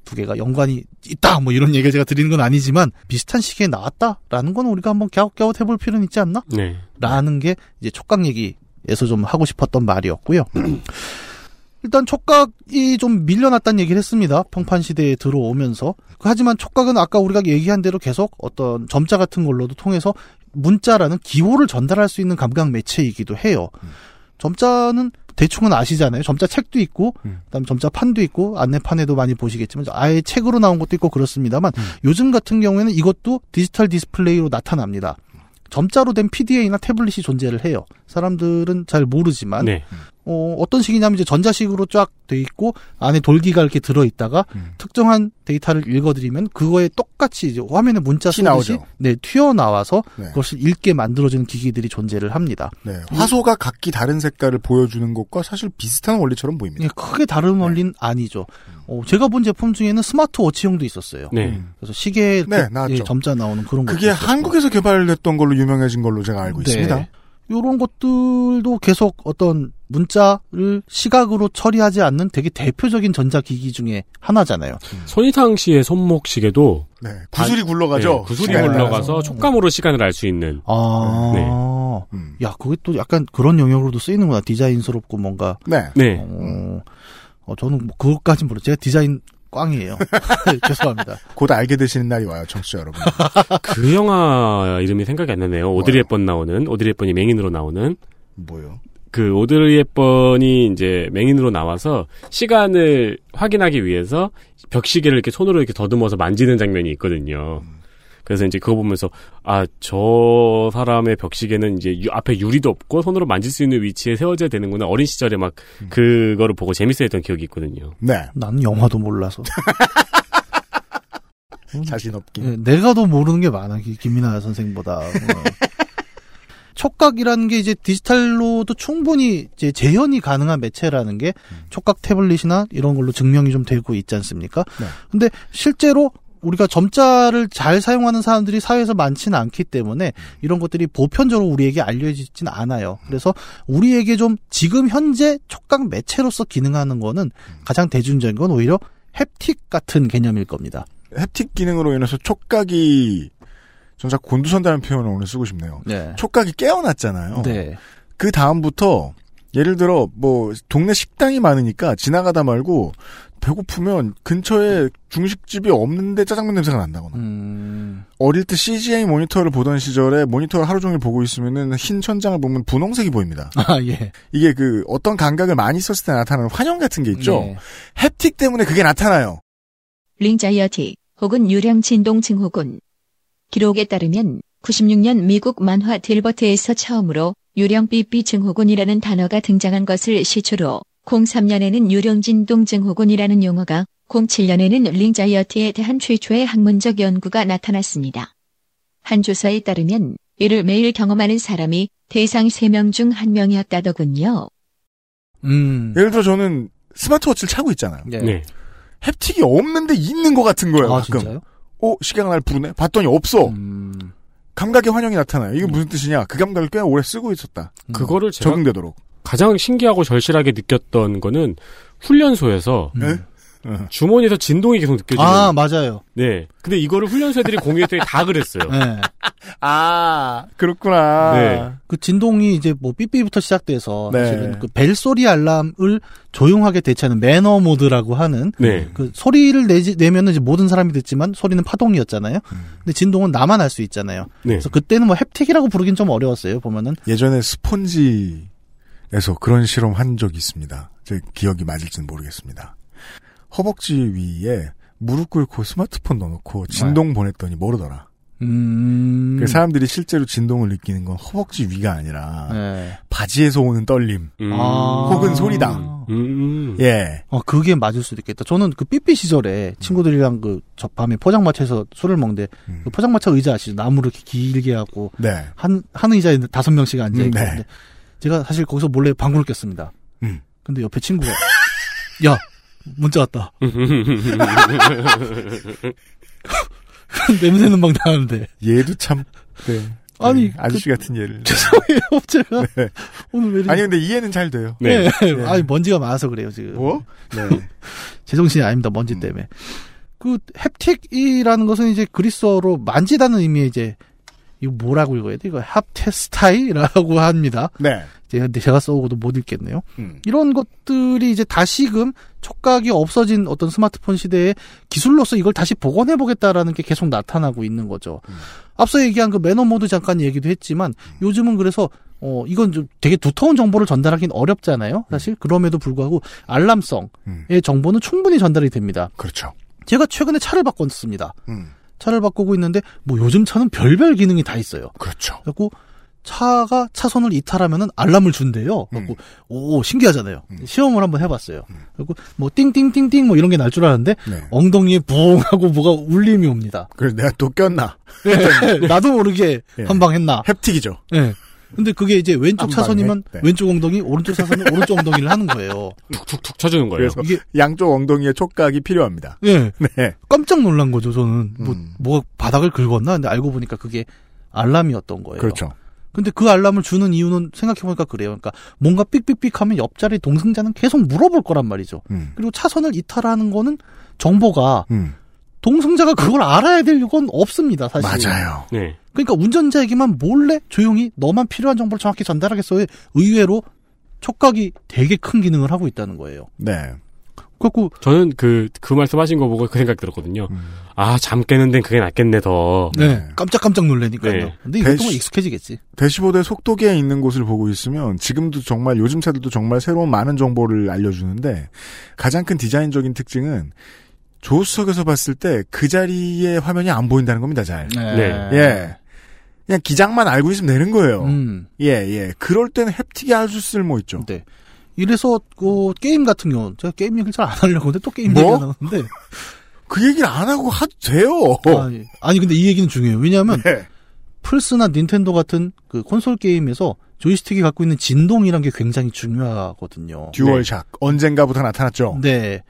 두 개가 연관이 있다 뭐 이런 얘기를 제가 드리는 건 아니지만 비슷한 시기에 나왔다라는 건 우리가 한번 갸웃갸웃 해볼 필요는 있지 않나? 네. 라는 게 이제 촉각 얘기에서 좀 하고 싶었던 말이었고요. 일단 촉각이 좀 밀려났다는 얘기를 했습니다. 평판 시대에 들어오면서. 하지만 촉각은 아까 우리가 얘기한 대로 계속 어떤 점자 같은 걸로도 통해서 문자라는 기호를 전달할 수 있는 감각 매체이기도 해요. 점자는 대충은 아시잖아요. 점자 책도 있고, 음. 그다음 점자 판도 있고, 안내판에도 많이 보시겠지만 아예 책으로 나온 것도 있고 그렇습니다만 음. 요즘 같은 경우에는 이것도 디지털 디스플레이로 나타납니다. 점자로 된 PDA나 태블릿이 존재를 해요. 사람들은 잘 모르지만 네. 어, 어떤 식이냐면 이제 전자식으로 쫙 돼 있고 안에 돌기가 이렇게 들어 있다가 음. 특정한 데이터를 읽어들이면 그거에 똑같이 이제 화면에 문자 티 쓰듯이 나오죠. 네 튀어 나와서 네. 그것을 읽게 만들어주는 기기들이 존재를 합니다. 네. 화소가 각기 다른 색깔을 보여주는 것과 사실 비슷한 원리처럼 보입니다. 예, 크게 다른 원리는 아니죠. 어, 제가 본 제품 중에는 스마트워치형도 있었어요. 네. 음. 그래서 시계에 네, 나왔죠. 예, 점자 나오는 그런 그게 있었고. 한국에서 개발됐던 걸로 유명해진 걸로 제가 알고 있습니다. 이런 것들도 계속 어떤 문자를 시각으로 처리하지 않는 되게 대표적인 전자기기 중에 하나잖아요. 손희상 씨의 손목 시계도 네. 구슬이 굴러가죠. 네, 구슬이 시간에 굴러가서 따라서. 촉감으로 시간을 알 수 있는. 아, 네. 음. 야, 그게 또 약간 그런 영역으로도 쓰이는구나. 디자인스럽고 뭔가. 네. 네. 어, 어, 저는 뭐 그것까진 모르. 제가 디자인 꽝이에요. 죄송합니다. 곧 알게 되시는 날이 와요, 청취자 여러분. 그 영화 이름이 생각이 안 나네요. 오드리? 헵번 나오는 오드리 헵번이 맹인으로 나오는 뭐요? 그 오드리 헵번이 이제 맹인으로 나와서 시간을 확인하기 위해서 벽시계를 이렇게 손으로 이렇게 더듬어서 만지는 장면이 있거든요. 그래서 이제 그거 보면서 아 저 사람의 벽시계는 이제 유- 앞에 유리도 없고 손으로 만질 수 있는 위치에 세워져야 되는구나 어린 시절에 막 그거를 보고 재밌어했던 기억이 있거든요. 네. 나는 영화도 몰라서. 자신 없긴. 예, 내가 더 모르는 게 많아. 기- 김민아 선생보다. 어. 촉각이라는 게 이제 디지털로도 충분히 이제 재현이 가능한 매체라는 게 촉각 태블릿이나 이런 걸로 증명이 좀 되고 있지 않습니까? 네. 근데 실제로 우리가 점자를 잘 사용하는 사람들이 사회에서 많지는 않기 때문에 이런 것들이 보편적으로 우리에게 알려지진 않아요. 그래서 우리에게 좀 지금 현재 촉각 매체로서 기능하는 거는 가장 대중적인 건 오히려 햅틱 같은 개념일 겁니다. 햅틱 기능으로 인해서 촉각이 전자 곤두선다는 표현을 오늘 쓰고 싶네요. 네. 촉각이 깨어났잖아요. 네. 그 다음부터 예를 들어 뭐 동네 식당이 많으니까 지나가다 말고 배고프면 근처에 중식집이 없는데 짜장면 냄새가 난다거나 음, 어릴 때 CGA 모니터를 보던 시절에 모니터를 하루 종일 보고 있으면은 흰 천장을 보면 분홍색이 보입니다. 아, 예. 이게 그 어떤 감각을 많이 썼을 때 나타나는 환영 같은 게 있죠. 네. 햅틱 때문에 그게 나타나요. 링자이어티 혹은 유령 진동 증후군. 기록에 따르면 96년 미국 만화 딜버트에서 처음으로 유령 삐삐 증후군이라는 단어가 등장한 것을 시초로 03년에는 유령 진동 증후군이라는 용어가 07년에는 링자이어티에 대한 최초의 학문적 연구가 나타났습니다. 한 조사에 따르면 이를 매일 경험하는 사람이 대상 3명 중 1명이었다더군요. 음. 예를 들어 저는 스마트워치를 차고 있잖아요. 네. 네. 햅틱이 없는데 있는 것 같은 거예요. 아, 가끔. 진짜요? 어 시계가 날 부르네. 봤더니 없어. 음. 감각의 환영이 나타나요. 이게 무슨 뜻이냐? 그 감각을 꽤 오래 쓰고 있었다. 음. 그거를 제가 적응되도록. 가장 신기하고 절실하게 느꼈던 거는 훈련소에서 네? 주머니에서 진동이 계속 느껴지는. 아, 맞아요. 네. 근데 이거를 훈련소 애들이 공유했더니 다 그랬어요. 네. 아 그렇구나. 네. 그 진동이 이제 뭐 삐삐부터 시작돼서 네. 사실은 그 벨 소리 알람을 조용하게 대체하는 매너 모드라고 하는 네. 그 소리를 내지, 내면은 이제 모든 사람이 듣지만 소리는 파동이었잖아요. 근데 진동은 나만 알 수 있잖아요. 네. 그래서 그때는 뭐 햅틱이라고 부르긴 좀 어려웠어요. 보면은 예전에 스폰지 에서 그런 실험 한 적이 있습니다. 제 기억이 맞을지는 모르겠습니다. 허벅지 위에 무릎 꿇고 스마트폰 넣어놓고 진동 보냈더니 모르더라. 음. 그 사람들이 실제로 진동을 느끼는 건 허벅지 위가 아니라 네. 바지에서 오는 떨림. 음. 아. 혹은 소리당. 음. 예. 어, 그게 맞을 수도 있겠다. 저는 그 삐삐 시절에 친구들이랑 그, 저 밤에 포장마차에서 술을 먹는데, 음. 그 포장마차 의자 아시죠? 나무를 이렇게 길게 하고, 네. 한, 한 의자에 다섯 명씩 앉아있고. 음, 네. 근데 제가 사실 거기서 몰래 방구를 꼈습니다. 음. 근데 옆에 친구가, 야, 문자 왔다. 냄새는 막 나는데. 얘도 참. 네. 아니, 네, 아저씨 같은 예를. 죄송해요, 제가. 네. 오늘 왜 이렇게. 아니 근데 이해는 잘 돼요. 네. 네. 아니, 먼지가 많아서 그래요, 지금. 뭐? 네. 제정신이 아닙니다. 먼지 때문에. 그 햅틱이라는 것은 이제 그리스어로 만지다는 의미의 이제 이거 뭐라고 읽어야 돼? 이거 햅테스타이라고 합니다. 네. 제가 제가 써오고도 못 읽겠네요. 음. 이런 것들이 이제 다시금 촉각이 없어진 어떤 스마트폰 시대의 기술로서 이걸 다시 복원해 보겠다라는 게 계속 나타나고 있는 거죠. 앞서 얘기한 그 매너 모드 잠깐 얘기도 했지만 요즘은 그래서 어 이건 좀 되게 두터운 정보를 전달하기는 어렵잖아요. 사실 그럼에도 불구하고 알람성의 음. 정보는 충분히 전달이 됩니다. 그렇죠. 제가 최근에 차를 바꿨습니다. 음. 차를 바꾸고 있는데 뭐 요즘 차는 별별 기능이 다 있어요. 그렇죠. 그래갖고 차가 차선을 이탈하면은 알람을 준대요. 음. 그래갖고 오 신기하잖아요. 시험을 한번 해봤어요. 그리고 뭐 띵띵띵띵 뭐 이런 게 날 줄 알았는데 네. 엉덩이에 부엉 하고 뭐가 울림이 옵니다. 그래서 내가 또 꼈나? 예, 나도 모르게 예. 한방 했나. 햅틱이죠. 예. 근데 그게 이제 왼쪽 한 차선이면? 네. 왼쪽 엉덩이, 오른쪽 차선은 오른쪽 엉덩이를 하는 거예요. 툭툭툭 쳐주는 거예요. 그래서 이게 양쪽 엉덩이에 촉각이 필요합니다. 예. 네. 깜짝 놀란 거죠, 저는. 뭐, 음. 뭐, 바닥을 긁었나? 근데 알고 보니까 그게 알람이었던 거예요. 그렇죠. 근데 그 알람을 주는 이유는 생각해보니까 그래요. 그러니까 뭔가 삑삑삑 하면 옆자리 동승자는 계속 물어볼 거란 말이죠. 음. 그리고 차선을 이탈하는 거는 정보가 음. 동승자가 그걸 알아야 될 건 없습니다, 사실. 맞아요. 네. 그러니까 운전자에게만 몰래 조용히 너만 필요한 정보를 정확히 전달하겠어요. 의외로 촉각이 되게 큰 기능을 하고 있다는 거예요. 네. 그래갖고 저는 그, 그 말씀 하신 거 보고 그 생각 들었거든요. 음. 아, 잠 깨는 데는 그게 낫겠네, 더. 네, 깜짝깜짝 놀라니까요. 네. 근데 이것도 대시- 뭐 익숙해지겠지. 대시보드의 속도계에 있는 곳을 보고 있으면 지금도 정말 요즘 차들도 정말 새로운 많은 정보를 알려주는데 가장 큰 디자인적인 특징은 조수석에서 봤을 때 그 자리에 화면이 안 보인다는 겁니다, 잘. 네. 예. 그냥 기장만 알고 있으면 되는 거예요. 음. 예, 예. 그럴 때는 haptic이 아주 쓸모 있죠. 네. 이래서 그 게임 같은 경우 제가 게임 얘기를 잘 안 하려고 하는데 또 게임 뭐? 얘기가 나오는데 그 얘기를 안 하고 하도 돼요. 아니, 아니 근데 이 얘기는 중요해요. 왜냐하면 네. 플스나 닌텐도 같은 그 콘솔 게임에서 조이스틱이 갖고 있는 진동이란 게 굉장히 중요하거든요. 듀얼쇼크 언젠가부터 나타났죠. 네.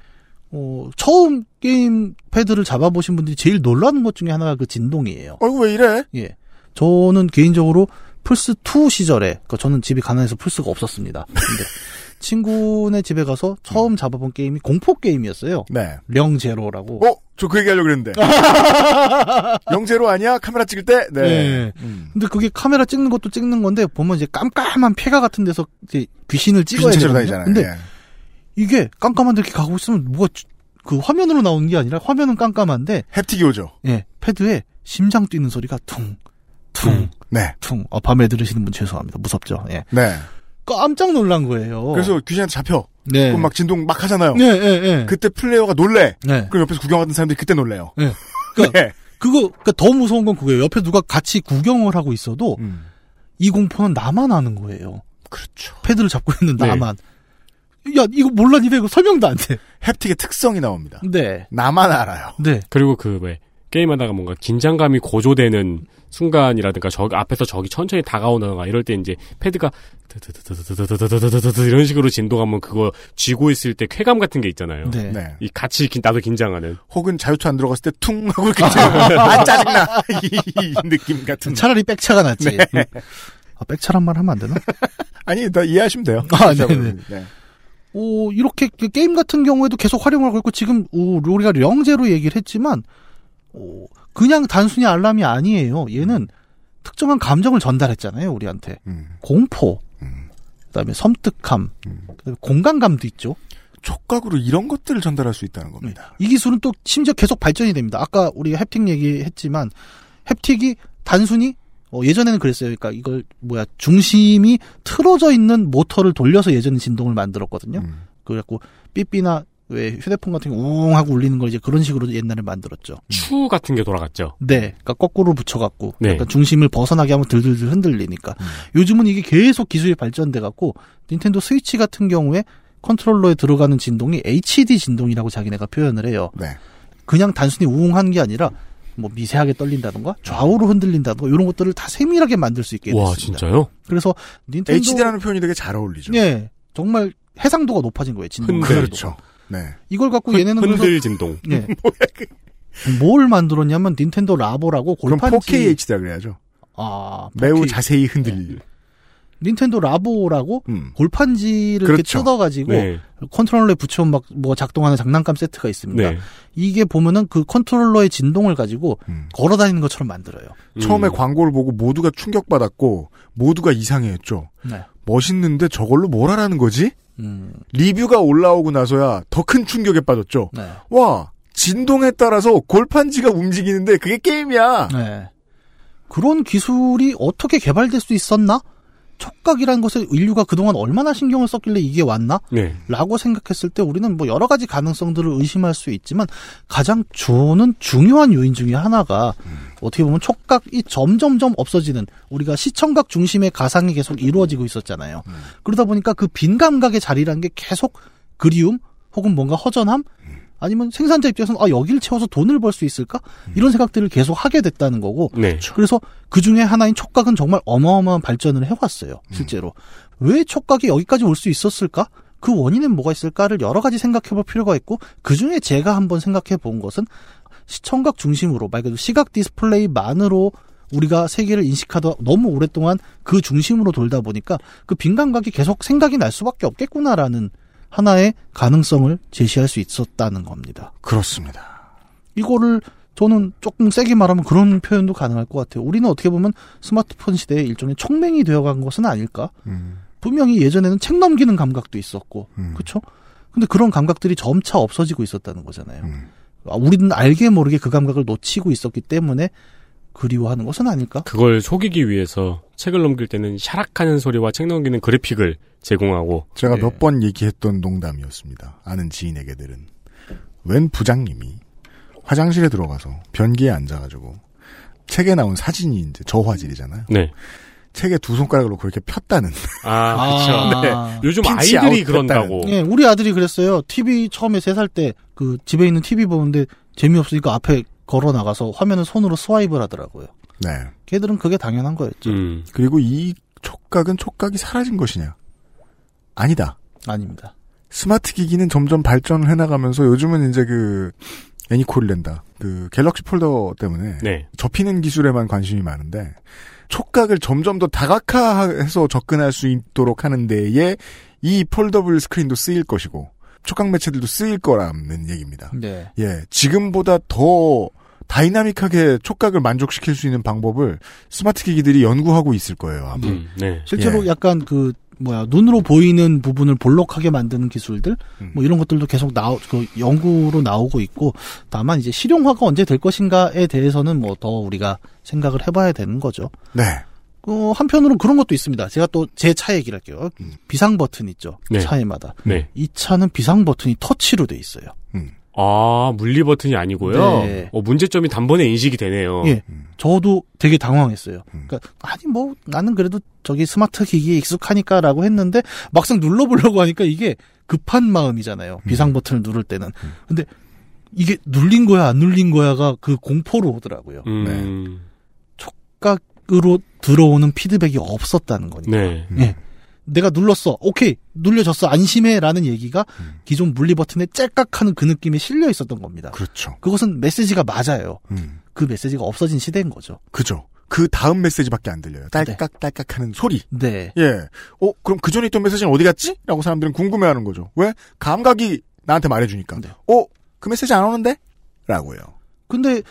어, 처음 게임 패드를 잡아보신 분들이 제일 놀라는 것 중에 하나가 그 진동이에요. 어이구 왜 이래? 예. 저는 개인적으로 플스 2 시절에, 그러니까 저는 집이 가난해서 플스가 없었습니다. 근데 친구네 집에 가서 처음 잡아본 게임이 공포 게임이었어요. 네. 령제로라고. 어? 저 그 얘기하려고 그랬는데. 영제로 아니야? 카메라 찍을 때? 네. 네. 음. 근데 그게 카메라 찍는 것도 찍는 건데 보면 이제 깜깜한 폐가 같은 데서 이제 귀신을 찍어야 귀신. 다니잖아요. 근데 예. 이게 깜깜한 데 이렇게 가고 있으면 뭐가 주- 그 화면으로 나오는 게 아니라 화면은 깜깜한데 햅틱이 오죠. 예, 패드에 심장 뛰는 소리가 퉁, 퉁, 네. 퉁. 어, 밤에 들으시는 분 죄송합니다. 무섭죠. 예. 네. 깜짝 놀란 거예요. 그래서 귀신한테 잡혀. 네. 그럼 막 진동 막 하잖아요. 네, 네, 네. 그때 플레이어가 놀래. 네. 그럼 옆에서 구경하던 사람들이 그때 놀래요. 네. 그러니까 네. 그거 그러니까 더 무서운 건 그거예요. 옆에 누가 같이 구경을 하고 있어도 음. 이 공포는 나만 아는 거예요. 그렇죠. 패드를 잡고 있는 네. 나만. 야, 이거 몰라니래 이거 설명도 안 돼. 햅틱의 특성이 나옵니다. 네. 나만 알아요. 네. 그리고 그 왜 게임하다가 뭔가 긴장감이 고조되는 순간이라든가 저기 앞에서 저기 천천히 다가오는가 이럴 때 이제 패드가 이런 식으로 진동하면 그거 쥐고 있을 때 쾌감 같은 게 있잖아요. 네. 네. 이 같이 나도 긴장하는. 혹은 자유투 안 들어갔을 때 퉁 하고 이렇게 아 짜증나 이 느낌 같은. 차라리 백차가 낫지. 네. 음. 아, 백차란 말 하면 안 되나? 아니 나 이해하시면 돼요. 아, 네. 네. 네. 오, 이렇게 그 게임 같은 경우에도 계속 활용을 하고 있고 지금 우리가 영제로 얘기를 했지만 오, 그냥 단순히 알람이 아니에요. 얘는 특정한 감정을 전달했잖아요, 우리한테. 음. 공포, 음. 그다음에 섬뜩함, 그다음에 공간감도 있죠. 촉각으로 이런 것들을 전달할 수 있다는 겁니다 이 기술은 또 심지어 계속 발전이 됩니다. 아까 우리 햅틱 얘기했지만 햅틱이 단순히 어, 예전에는 그랬어요. 그러니까 이걸 뭐야 중심이 틀어져 있는 모터를 돌려서 예전에 진동을 만들었거든요. 음. 그래갖고 삐삐나 왜 휴대폰 같은 게 우웅 하고 울리는 걸 이제 그런 식으로 옛날에 만들었죠. 추 같은 게 돌아갔죠. 네, 그러니까 거꾸로 붙여갖고 네. 약간 중심을 벗어나게 하면 들들들 흔들리니까. 음. 요즘은 이게 계속 기술이 발전돼 갖고 닌텐도 스위치 같은 경우에 컨트롤러에 들어가는 진동이 HD 진동이라고 자기네가 표현을 해요. 네. 그냥 단순히 우웅한 게 아니라 뭐 미세하게 떨린다던가 좌우로 흔들린다던가 이런 것들을 다 세밀하게 만들 수 있게 와 됐습니다. 진짜요? 그래서 닌텐도 HD라는 표현이 되게 잘 어울리죠 예 정말 해상도가 높아진 거예요. 진동. 그렇죠 네 이걸 갖고 얘네는 흔들 진동. 예. 뭘 만들었냐면 닌텐도 라보라고 그럼 골판지 4K HD라 그래야죠 아 매우 4K. 자세히 흔들 닌텐도 라보라고 음. 골판지를 이렇게 그렇죠. 뜯어가지고 네. 컨트롤러에 붙여온 막 뭐 작동하는 장난감 세트가 있습니다. 네. 이게 보면은 그 컨트롤러의 진동을 가지고 음. 걸어다니는 것처럼 만들어요. 처음에 음. 광고를 보고 모두가 충격받았고 모두가 이상해했죠 네. 멋있는데 저걸로 뭘 하라는 거지? 음, 리뷰가 올라오고 나서야 더 큰 충격에 빠졌죠 네. 와 진동에 따라서 골판지가 움직이는데 그게 게임이야 네. 그런 기술이 어떻게 개발될 수 있었나? 촉각이라는 것에 인류가 그동안 얼마나 신경을 썼길래 이게 왔나? 네. 라고 생각했을 때 우리는 뭐 여러 가지 가능성들을 의심할 수 있지만 가장 주는 중요한 요인 중에 하나가 어떻게 보면 촉각이 점점점 없어지는 우리가 시청각 중심의 가상이 계속 이루어지고 있었잖아요. 그러다 보니까 그 빈 감각의 자리라는 게 계속 그리움 혹은 뭔가 허전함 아니면 생산자 입장에서는 아 여기를 채워서 돈을 벌 수 있을까 이런 생각들을 계속 하게 됐다는 거고 네. 그래서 그 중에 하나인 촉각은 정말 어마어마한 발전을 해왔어요. 실제로 왜 촉각이 여기까지 올 수 있었을까? 그 원인은 뭐가 있을까를 여러 가지 생각해볼 필요가 있고 그 중에 제가 한번 생각해 본 것은 시청각 중심으로 말 그대로 시각 디스플레이만으로 우리가 세계를 인식하다 너무 오랫동안 그 중심으로 돌다 보니까 그 빈감각이 계속 생각이 날 수밖에 없겠구나라는 하나의 가능성을 제시할 수 있었다는 겁니다. 그렇습니다 이거를 저는 조금 세게 말하면 그런 표현도 가능할 것 같아요. 우리는 어떻게 보면 스마트폰 시대의 일종의 촉맹이 되어간 것은 아닐까? 음. 분명히 예전에는 책 넘기는 감각도 있었고, 음. 그렇죠? 근데 그런 감각들이 점차 없어지고 있었다는 거잖아요. 음. 아, 우리는 알게 모르게 그 감각을 놓치고 있었기 때문에 그리워하는 것은 아닐까? 그걸 속이기 위해서 책을 넘길 때는 샤락하는 소리와 책 넘기는 그래픽을 제공하고 제가 예. 몇번 얘기했던 농담이었습니다. 아는 지인에게 들은 웬 부장님이 화장실에 들어가서 변기에 앉아가지고 책에 나온 사진이 이제 저화질이잖아요. 네. 책에 두 손가락으로 그렇게 폈다는. 아, 그렇죠. 아. 요즘 아이들이 그런다고. 예, 우리 아들이 그랬어요. TV 처음에 세 살 때 그 집에 있는 TV 보는데 재미없으니까 앞에 걸어 나가서 화면을 손으로 스와이프를 하더라고요. 네. 걔들은 그게 당연한 거였죠. 음. 그리고 이 촉각은 촉각이 사라진 것이냐? 아니다. 아닙니다. 스마트 기기는 점점 발전을 해나가면서 요즘은 이제 그 애니콜랜다 그 갤럭시 폴더 때문에 네. 접히는 기술에만 관심이 많은데 촉각을 점점 더 다각화해서 접근할 수 있도록 하는 데에 이 foldable 스크린도 쓰일 것이고 촉각 매체들도 쓰일 거라는 얘기입니다. 네. 예, 지금보다 더 다이나믹하게 촉각을 만족시킬 수 있는 방법을 스마트 기기들이 연구하고 있을 거예요. 아마. 음. 네. 실제로 예. 약간 그 뭐야 눈으로 보이는 부분을 볼록하게 만드는 기술들 음. 뭐 이런 것들도 계속 나오 그 연구로 나오고 있고 다만 이제 실용화가 언제 될 것인가에 대해서는 뭐 더 우리가 생각을 해봐야 되는 거죠. 네. 어, 한편으로 그런 것도 있습니다. 제가 또 제 차 얘기를 할게요. 음. 비상 버튼 있죠. 네. 차에마다. 네. 이 차는 비상 버튼이 터치로 돼 있어요. 아, 물리 버튼이 아니고요. 네. 어, 문제점이 단번에 인식이 되네요. 예. 저도 되게 당황했어요. 음. 그러니까 아니 뭐 나는 그래도 저기 스마트 기기에 익숙하니까라고 했는데 막상 눌러 보려고 하니까 이게 급한 마음이잖아요. 비상 버튼을 누를 때는. 근데 이게 눌린 거야 안 눌린 거야가 그 공포로 오더라고요. 음. 촉각으로 들어오는 피드백이 없었다는 거니까. 네. 예. 내가 눌렀어. 오케이. 눌려졌어. 안심해. 라는 얘기가 기존 물리 버튼에 짤깍하는 그 느낌이 실려 있었던 겁니다. 그렇죠. 그것은 메시지가 맞아요. 음. 그 메시지가 없어진 시대인 거죠. 그죠. 그 다음 메시지밖에 안 들려요. 딸깍딸깍 하는 소리. 네. 예. 어, 그럼 그 전에 있던 메시지는 어디 갔지? 라고 사람들은 궁금해 하는 거죠. 왜? 감각이 나한테 말해주니까. 네. 어, 그 메시지 안 오는데? 라고요. 근데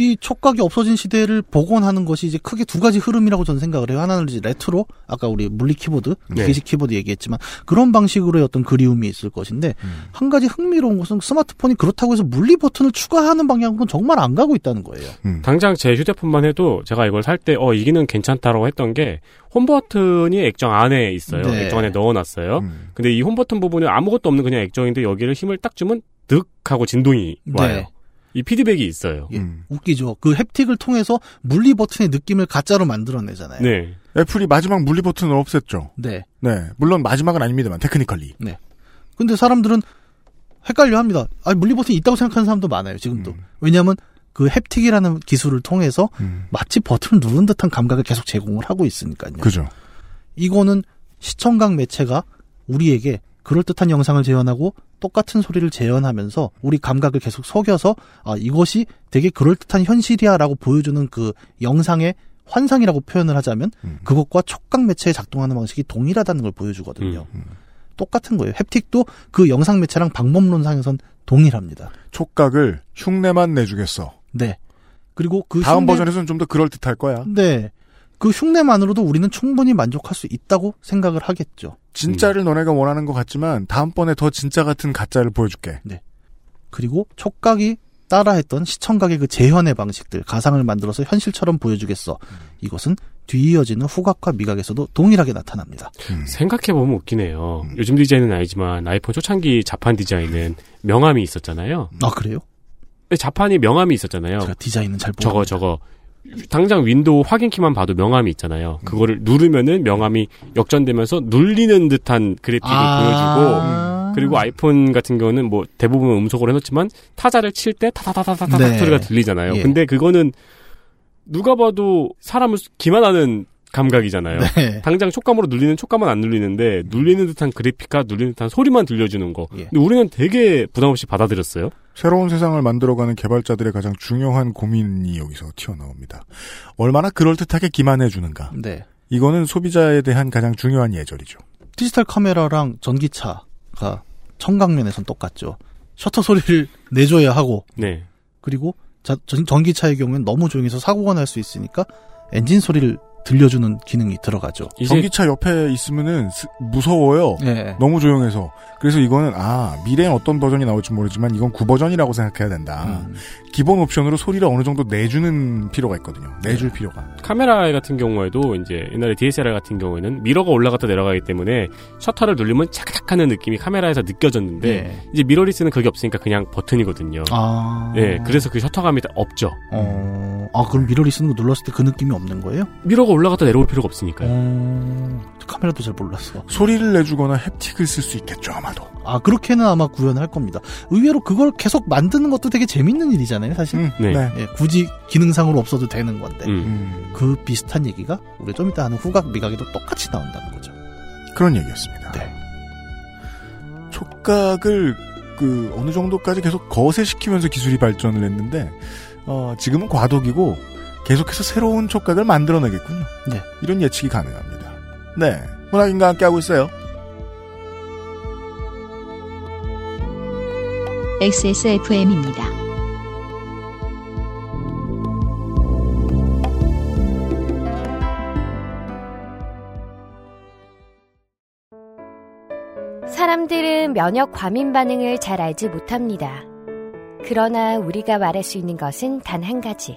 이 촉각이 없어진 시대를 복원하는 것이 이제 크게 두 가지 흐름이라고 저는 생각을 해요. 하나는 이제 레트로, 아까 우리 물리 키보드, 네. 기계식 키보드 얘기했지만 그런 방식으로의 어떤 그리움이 있을 것인데 음. 한 가지 흥미로운 것은 스마트폰이 그렇다고 해서 물리 버튼을 추가하는 방향으로는 정말 안 가고 있다는 거예요. 음. 당장 제 휴대폰만 해도 제가 이걸 살 때, 어, 이기는 괜찮다라고 했던 게, 홈 버튼이 액정 안에 있어요. 네. 액정 안에 넣어놨어요. 음. 근데 이 홈 버튼 부분은 아무것도 없는 그냥 액정인데 여기를 힘을 딱 주면 득 하고 진동이 와요. 네. 이 피드백이 있어요. 예. 음. 웃기죠. 그 haptic을 통해서 물리 버튼의 느낌을 가짜로 만들어내잖아요. 네. 애플이 마지막 물리 버튼을 없앴죠. 네. 네. 물론 마지막은 아닙니다만, technically. 근데 사람들은 헷갈려 합니다. 아, 물리 버튼이 있다고 생각하는 사람도 많아요, 지금도. 음. 왜냐하면 그 haptic이라는 기술을 통해서 음. 마치 버튼을 누른 듯한 감각을 계속 제공을 하고 있으니까요. 그죠. 이거는 시청각 매체가 우리에게 그럴듯한 영상을 재현하고 똑같은 소리를 재현하면서 우리 감각을 계속 속여서 아 이것이 되게 그럴듯한 현실이야라고 보여주는 그 영상의 환상이라고 표현을 하자면 음. 그것과 촉각 매체에 작동하는 방식이 동일하다는 걸 보여주거든요. 음. 똑같은 거예요. 햅틱도 그 영상 매체랑 방법론상에선 동일합니다. 촉각을 흉내만 내주겠어. 네. 그리고 그 다음 흉내- 버전에서는 좀 더 그럴 듯할 거야. 네. 그 흉내만으로도 우리는 충분히 만족할 수 있다고 생각을 하겠죠. 진짜를 너네가 원하는 것 같지만, 다음번에 더 진짜 같은 가짜를 보여줄게. 그리고 촉각이 따라했던 시청각의 그 재현의 방식들, 가상을 만들어서 현실처럼 보여주겠어. 이것은 뒤이어지는 후각과 미각에서도 동일하게 나타납니다. 음. 생각해보면 웃기네요. 요즘 디자인은 아니지만 아이폰 초창기 자판 디자인은 명암이 있었잖아요. 아, 그래요? 자판이 명암이 있었잖아요. 제가 디자인은 잘 저거 모르겠어요. 저거 당장 윈도우 확인키만 봐도 명암이 있잖아요. 그거를 누르면은 명암이 역전되면서 눌리는 듯한 그래픽을 보여주고 아. 그리고 아이폰 같은 경우는 뭐 대부분 음소거로 해놓지만 타자를 칠 때 타타타타타타 네. 소리가 들리잖아요. 예. 근데 그거는 누가 봐도 사람을 기만하는 감각이잖아요. 네. 당장 촉감으로 눌리는 촉감은 안 눌리는데 눌리는 듯한 그래픽과 눌리는 듯한 소리만 들려주는 거. 예. 근데 우리는 되게 부담 없이 받아들였어요. 새로운 세상을 만들어가는 개발자들의 가장 중요한 고민이 여기서 튀어나옵니다. 얼마나 그럴듯하게 기만해주는가. 네. 이거는 소비자에 대한 가장 중요한 예절이죠. 디지털 카메라랑 전기차가 청각면에선 똑같죠. 셔터 소리를 내줘야 하고, 네. 그리고 자- 전, 전기차의 경우엔 너무 조용해서 사고가 날 수 있으니까 엔진 소리를 들려주는 기능이 들어가죠. 전기차 옆에 있으면은 스- 무서워요. 네. 너무 조용해서. 그래서 이거는 아 미래엔 어떤 버전이 나올지 모르지만 이건 9버전이라고 생각해야 된다. 음. 기본 옵션으로 소리를 어느 정도 내주는 필요가 있거든요. 내줄 필요가. 카메라 같은 경우에도 이제 옛날에 DSLR 같은 경우에는 미러가 올라갔다 내려가기 때문에 셔터를 누르면 착착하는 느낌이 카메라에서 느껴졌는데 네. 이제 미러리스는 그게 없으니까 그냥 버튼이거든요. 아. 예, 그래서 그 셔터감이 없죠. 어, 아, 그럼 미러리 쓰는 거 눌렀을 때 그 느낌이 없는 거예요? 미러가 올라갔다 내려올 필요가 없으니까요. 어, 카메라도 잘 몰랐어. 소리를 내주거나 햅틱을 쓸 수 있겠죠 아마도. 아, 그렇게는 아마 구현할 겁니다. 의외로 그걸 계속 만드는 것도 되게 재밌는 일이잖아요, 사실. 음, 네. 예, 굳이 기능상으로 없어도 되는 건데. 음. 음, 그 비슷한 얘기가 우리 좀 이따 하는 후각 미각에도 똑같이 나온다는 거죠. 그런 얘기였습니다. 네. 촉각을 그 어느 정도까지 계속 거세시키면서 기술이 발전을 했는데 어, 지금은 과도기고 계속해서 새로운 촉각을 만들어내겠군요. 네. 이런 예측이 가능합니다. 네, 문학인과 함께 하고 있어요. XSFM입니다. 사람들은 면역 과민 반응을 잘 알지 못합니다. 그러나 우리가 말할 수 있는 것은 단 한 가지.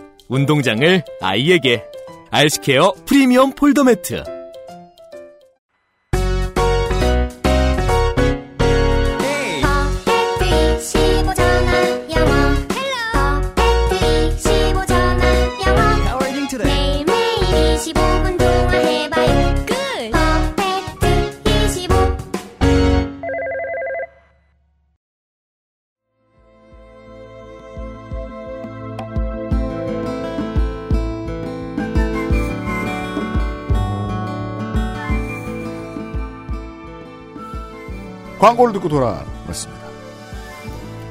운동장을 아이에게. 알스케어 프리미엄 폴더 매트. 광고를 듣고 돌아왔습니다.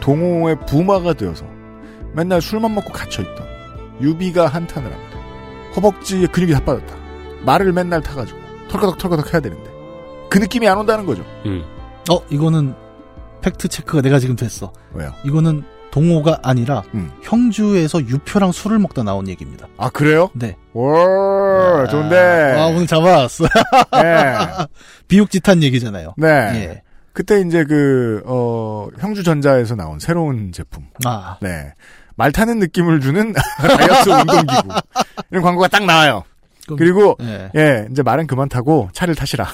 동호의 부마가 되어서 맨날 술만 먹고 갇혀있던 유비가 한탄을 합니다. 허벅지에 근육이 다 빠졌다. 말을 맨날 타가지고 털거덕 털거덕 해야 되는데 그 느낌이 안 온다는 거죠. 음. 어, 이거는 팩트 체크가 내가 지금 됐어. 왜요? 이거는 동호가 아니라 음. 형주에서 유표랑 술을 먹다 나온 얘기입니다. 아 그래요? 네. 오 좋은데. 아, 오늘 잡아왔어. 네. 비육짓한 얘기잖아요. 네. 예. 그때 이제 그, 어, 형주전자에서 나온 새로운 제품. 아, 네. 말 타는 느낌을 주는 다이어트 운동기구. 이런 광고가 딱 나와요. 그럼- 그리고, 예. 예, 이제 말은 그만 타고 차를 타시라.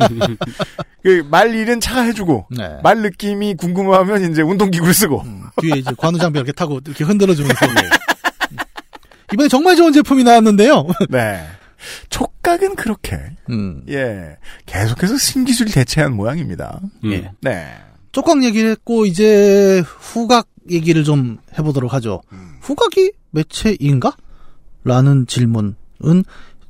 그말 일은 차가 해주고, 네. 말 느낌이 궁금하면 이제 운동기구를 쓰고. 음, 뒤에 이제 관우 장비 이렇게 타고 이렇게 흔들어주면서. 이번에 정말 좋은 제품이 나왔는데요. 네. 촉각은 그렇게, 음. 예, 계속해서 신기술이 대체한 모양입니다. 음. 예. 네. 쪽각 얘기를 했고 이제 후각 얘기를 좀 해보도록 하죠. 후각이 매체인가? 라는 질문은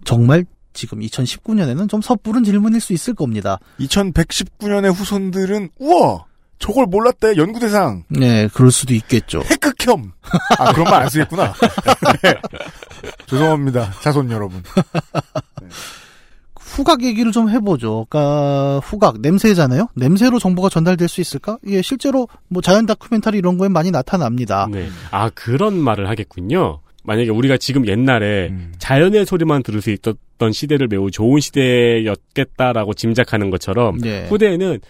정말 지금 2019년에는 좀 섣부른 질문일 수 있을 겁니다. 2119년의 후손들은, 우와! 저걸 몰랐대, 연구 대상. 네, 그럴 수도 있겠죠. 핵극혐. 아, 그런 말 안 쓰겠구나. 네. 죄송합니다. 자손 여러분. 후각 얘기를 좀 해보죠. 그러니까 후각 냄새잖아요. 냄새로 정보가 전달될 수 있을까? 예, 실제로 뭐 자연 다큐멘터리 이런 거에 많이 나타납니다. 네. 아, 그런 말을 하겠군요. 만약에 우리가 지금 옛날에 음. 자연의 소리만 들을 수 있었던 시대를 매우 좋은 시대였겠다라고 짐작하는 것처럼 네. 후대에는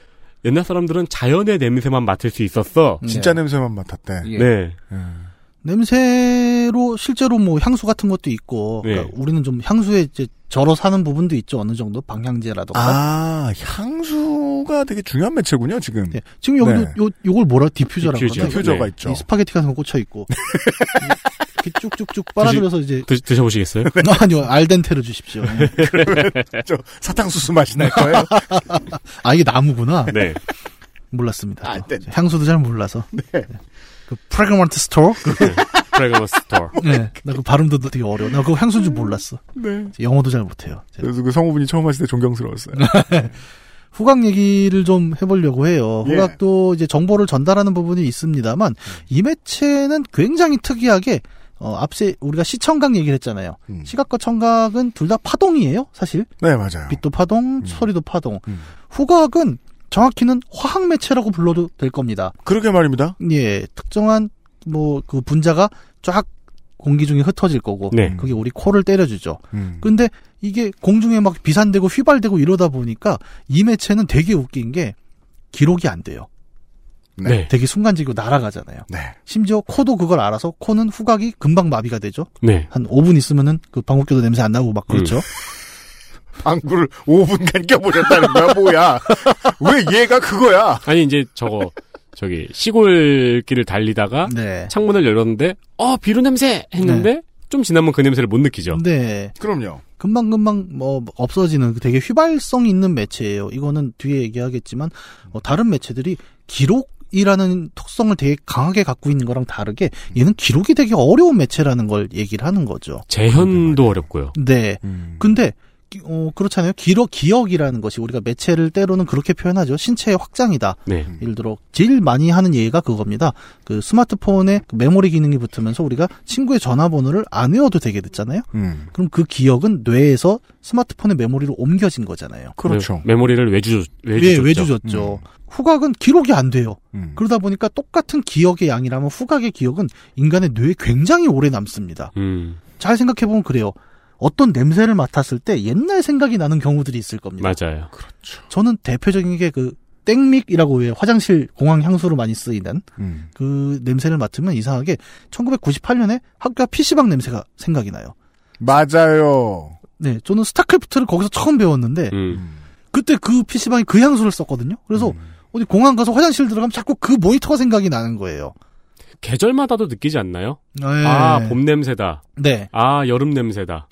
옛날 사람들은 자연의 냄새만 맡을 수 있었어. 진짜 네. 냄새만 맡았대. 예. 네. 음. 냄새로 실제로 뭐 향수 같은 것도 있고 그러니까 네. 우리는 좀 향수에 이제 절어 사는 부분도 있죠 어느 정도 방향제라던가 아, 향수가 되게 중요한 매체군요, 지금. 네. 지금 여기도 네. 요 요걸 뭐라 디퓨저라고 디퓨저. 디퓨저가 네. 있죠. 이 스파게티 같은 거 꽂혀 있고 이렇게 쭉쭉쭉 빨아들여서 이제 드, 드셔보시겠어요? 아니요 al dente를 주십시오. 저 사탕수수 맛이 날 거예요. 아 이게 나무구나. 네. 몰랐습니다. al dente. 향수도 잘 몰라서. 그 프레그먼트 스토어? 프레그먼 스토어. 네. 나 그 발음도 되게 어려워. 나 그거 향수인 줄 몰랐어. 네. 영어도 잘 못해요. 제가. 그래서 그 성우분이 처음 하실 때 존경스러웠어요. 후각 얘기를 좀 해보려고 해요. 예. 후각도 이제 정보를 전달하는 부분이 있습니다만 이 매체는 굉장히 특이하게 어, 앞서 우리가 시청각 얘기를 했잖아요. 음. 시각과 청각은 둘 다 파동이에요, 사실. 네, 맞아요. 빛도 파동, 소리도 파동. 음. 후각은 정확히는 화학 매체라고 불러도 될 겁니다. 그러게 말입니다. 예, 특정한 뭐 그 분자가 쫙 공기 중에 흩어질 거고 네. 그게 우리 코를 때려주죠. 음. 근데 이게 공중에 막 비산되고 휘발되고 이러다 보니까 이 매체는 되게 웃긴 게 기록이 안 돼요. 네. 되게 순간적으로 날아가잖아요. 네. 심지어 코도 그걸 알아서 코는 후각이 금방 마비가 되죠. 네. 한 5분 있으면은 그 방귀껴도 냄새 안 나고 막 그렇죠. 방구를 5분간 껴보셨다는 거야, 뭐야? 왜 얘가 그거야? 아니 이제 저거 저기 시골길을 달리다가 네. 창문을 열었는데 어 비료 냄새 했는데 좀 지나면 그 냄새를 못 느끼죠. 네. 그럼요. 금방 금방 뭐 없어지는 그 되게 휘발성 있는 매체예요. 이거는 뒤에 얘기하겠지만 어, 다른 매체들이 기록 이라는 특성을 되게 강하게 갖고 있는 거랑 다르게 얘는 기록이 되게 어려운 매체라는 걸 얘기를 하는 거죠. 재현도 어렵고요. 네. 음. 근데 기- 어, 그렇잖아요. 기록 기억이라는 것이 우리가 매체를 때로는 그렇게 표현하죠. 신체의 확장이다. 네. 예를 들어 제일 많이 하는 예가 그겁니다. 그 스마트폰에 그 메모리 기능이 붙으면서 우리가 친구의 전화번호를 안 외워도 되게 됐잖아요. 음. 그럼 그 기억은 뇌에서 스마트폰의 메모리로 옮겨진 거잖아요. 그렇죠. 메, 모리를 외주 외주 예, 줬죠. 외주줬죠. 후각은 기록이 안 돼요. 음. 그러다 보니까 똑같은 기억의 양이라면 후각의 기억은 인간의 뇌에 굉장히 오래 남습니다. 음, 잘 생각해 보면 그래요. 어떤 냄새를 맡았을 때 옛날 생각이 나는 경우들이 있을 겁니다. 맞아요. 저는 대표적인 게 그 땡믹이라고 왜 화장실 공항 향수로 많이 쓰이는 음. 그 냄새를 맡으면 이상하게 1998년에 학교 앞 PC방 냄새가 생각이 나요. 맞아요. 네, 저는 스타크래프트를 거기서 처음 배웠는데 음, 그때 그 PC방이 그 향수를 썼거든요. 그래서 음. 어디 공항 가서 화장실 들어가면 자꾸 그 모니터가 생각이 나는 거예요. 계절마다도 느끼지 않나요? 네. 아, 봄 냄새다. 네. 아, 여름 냄새다.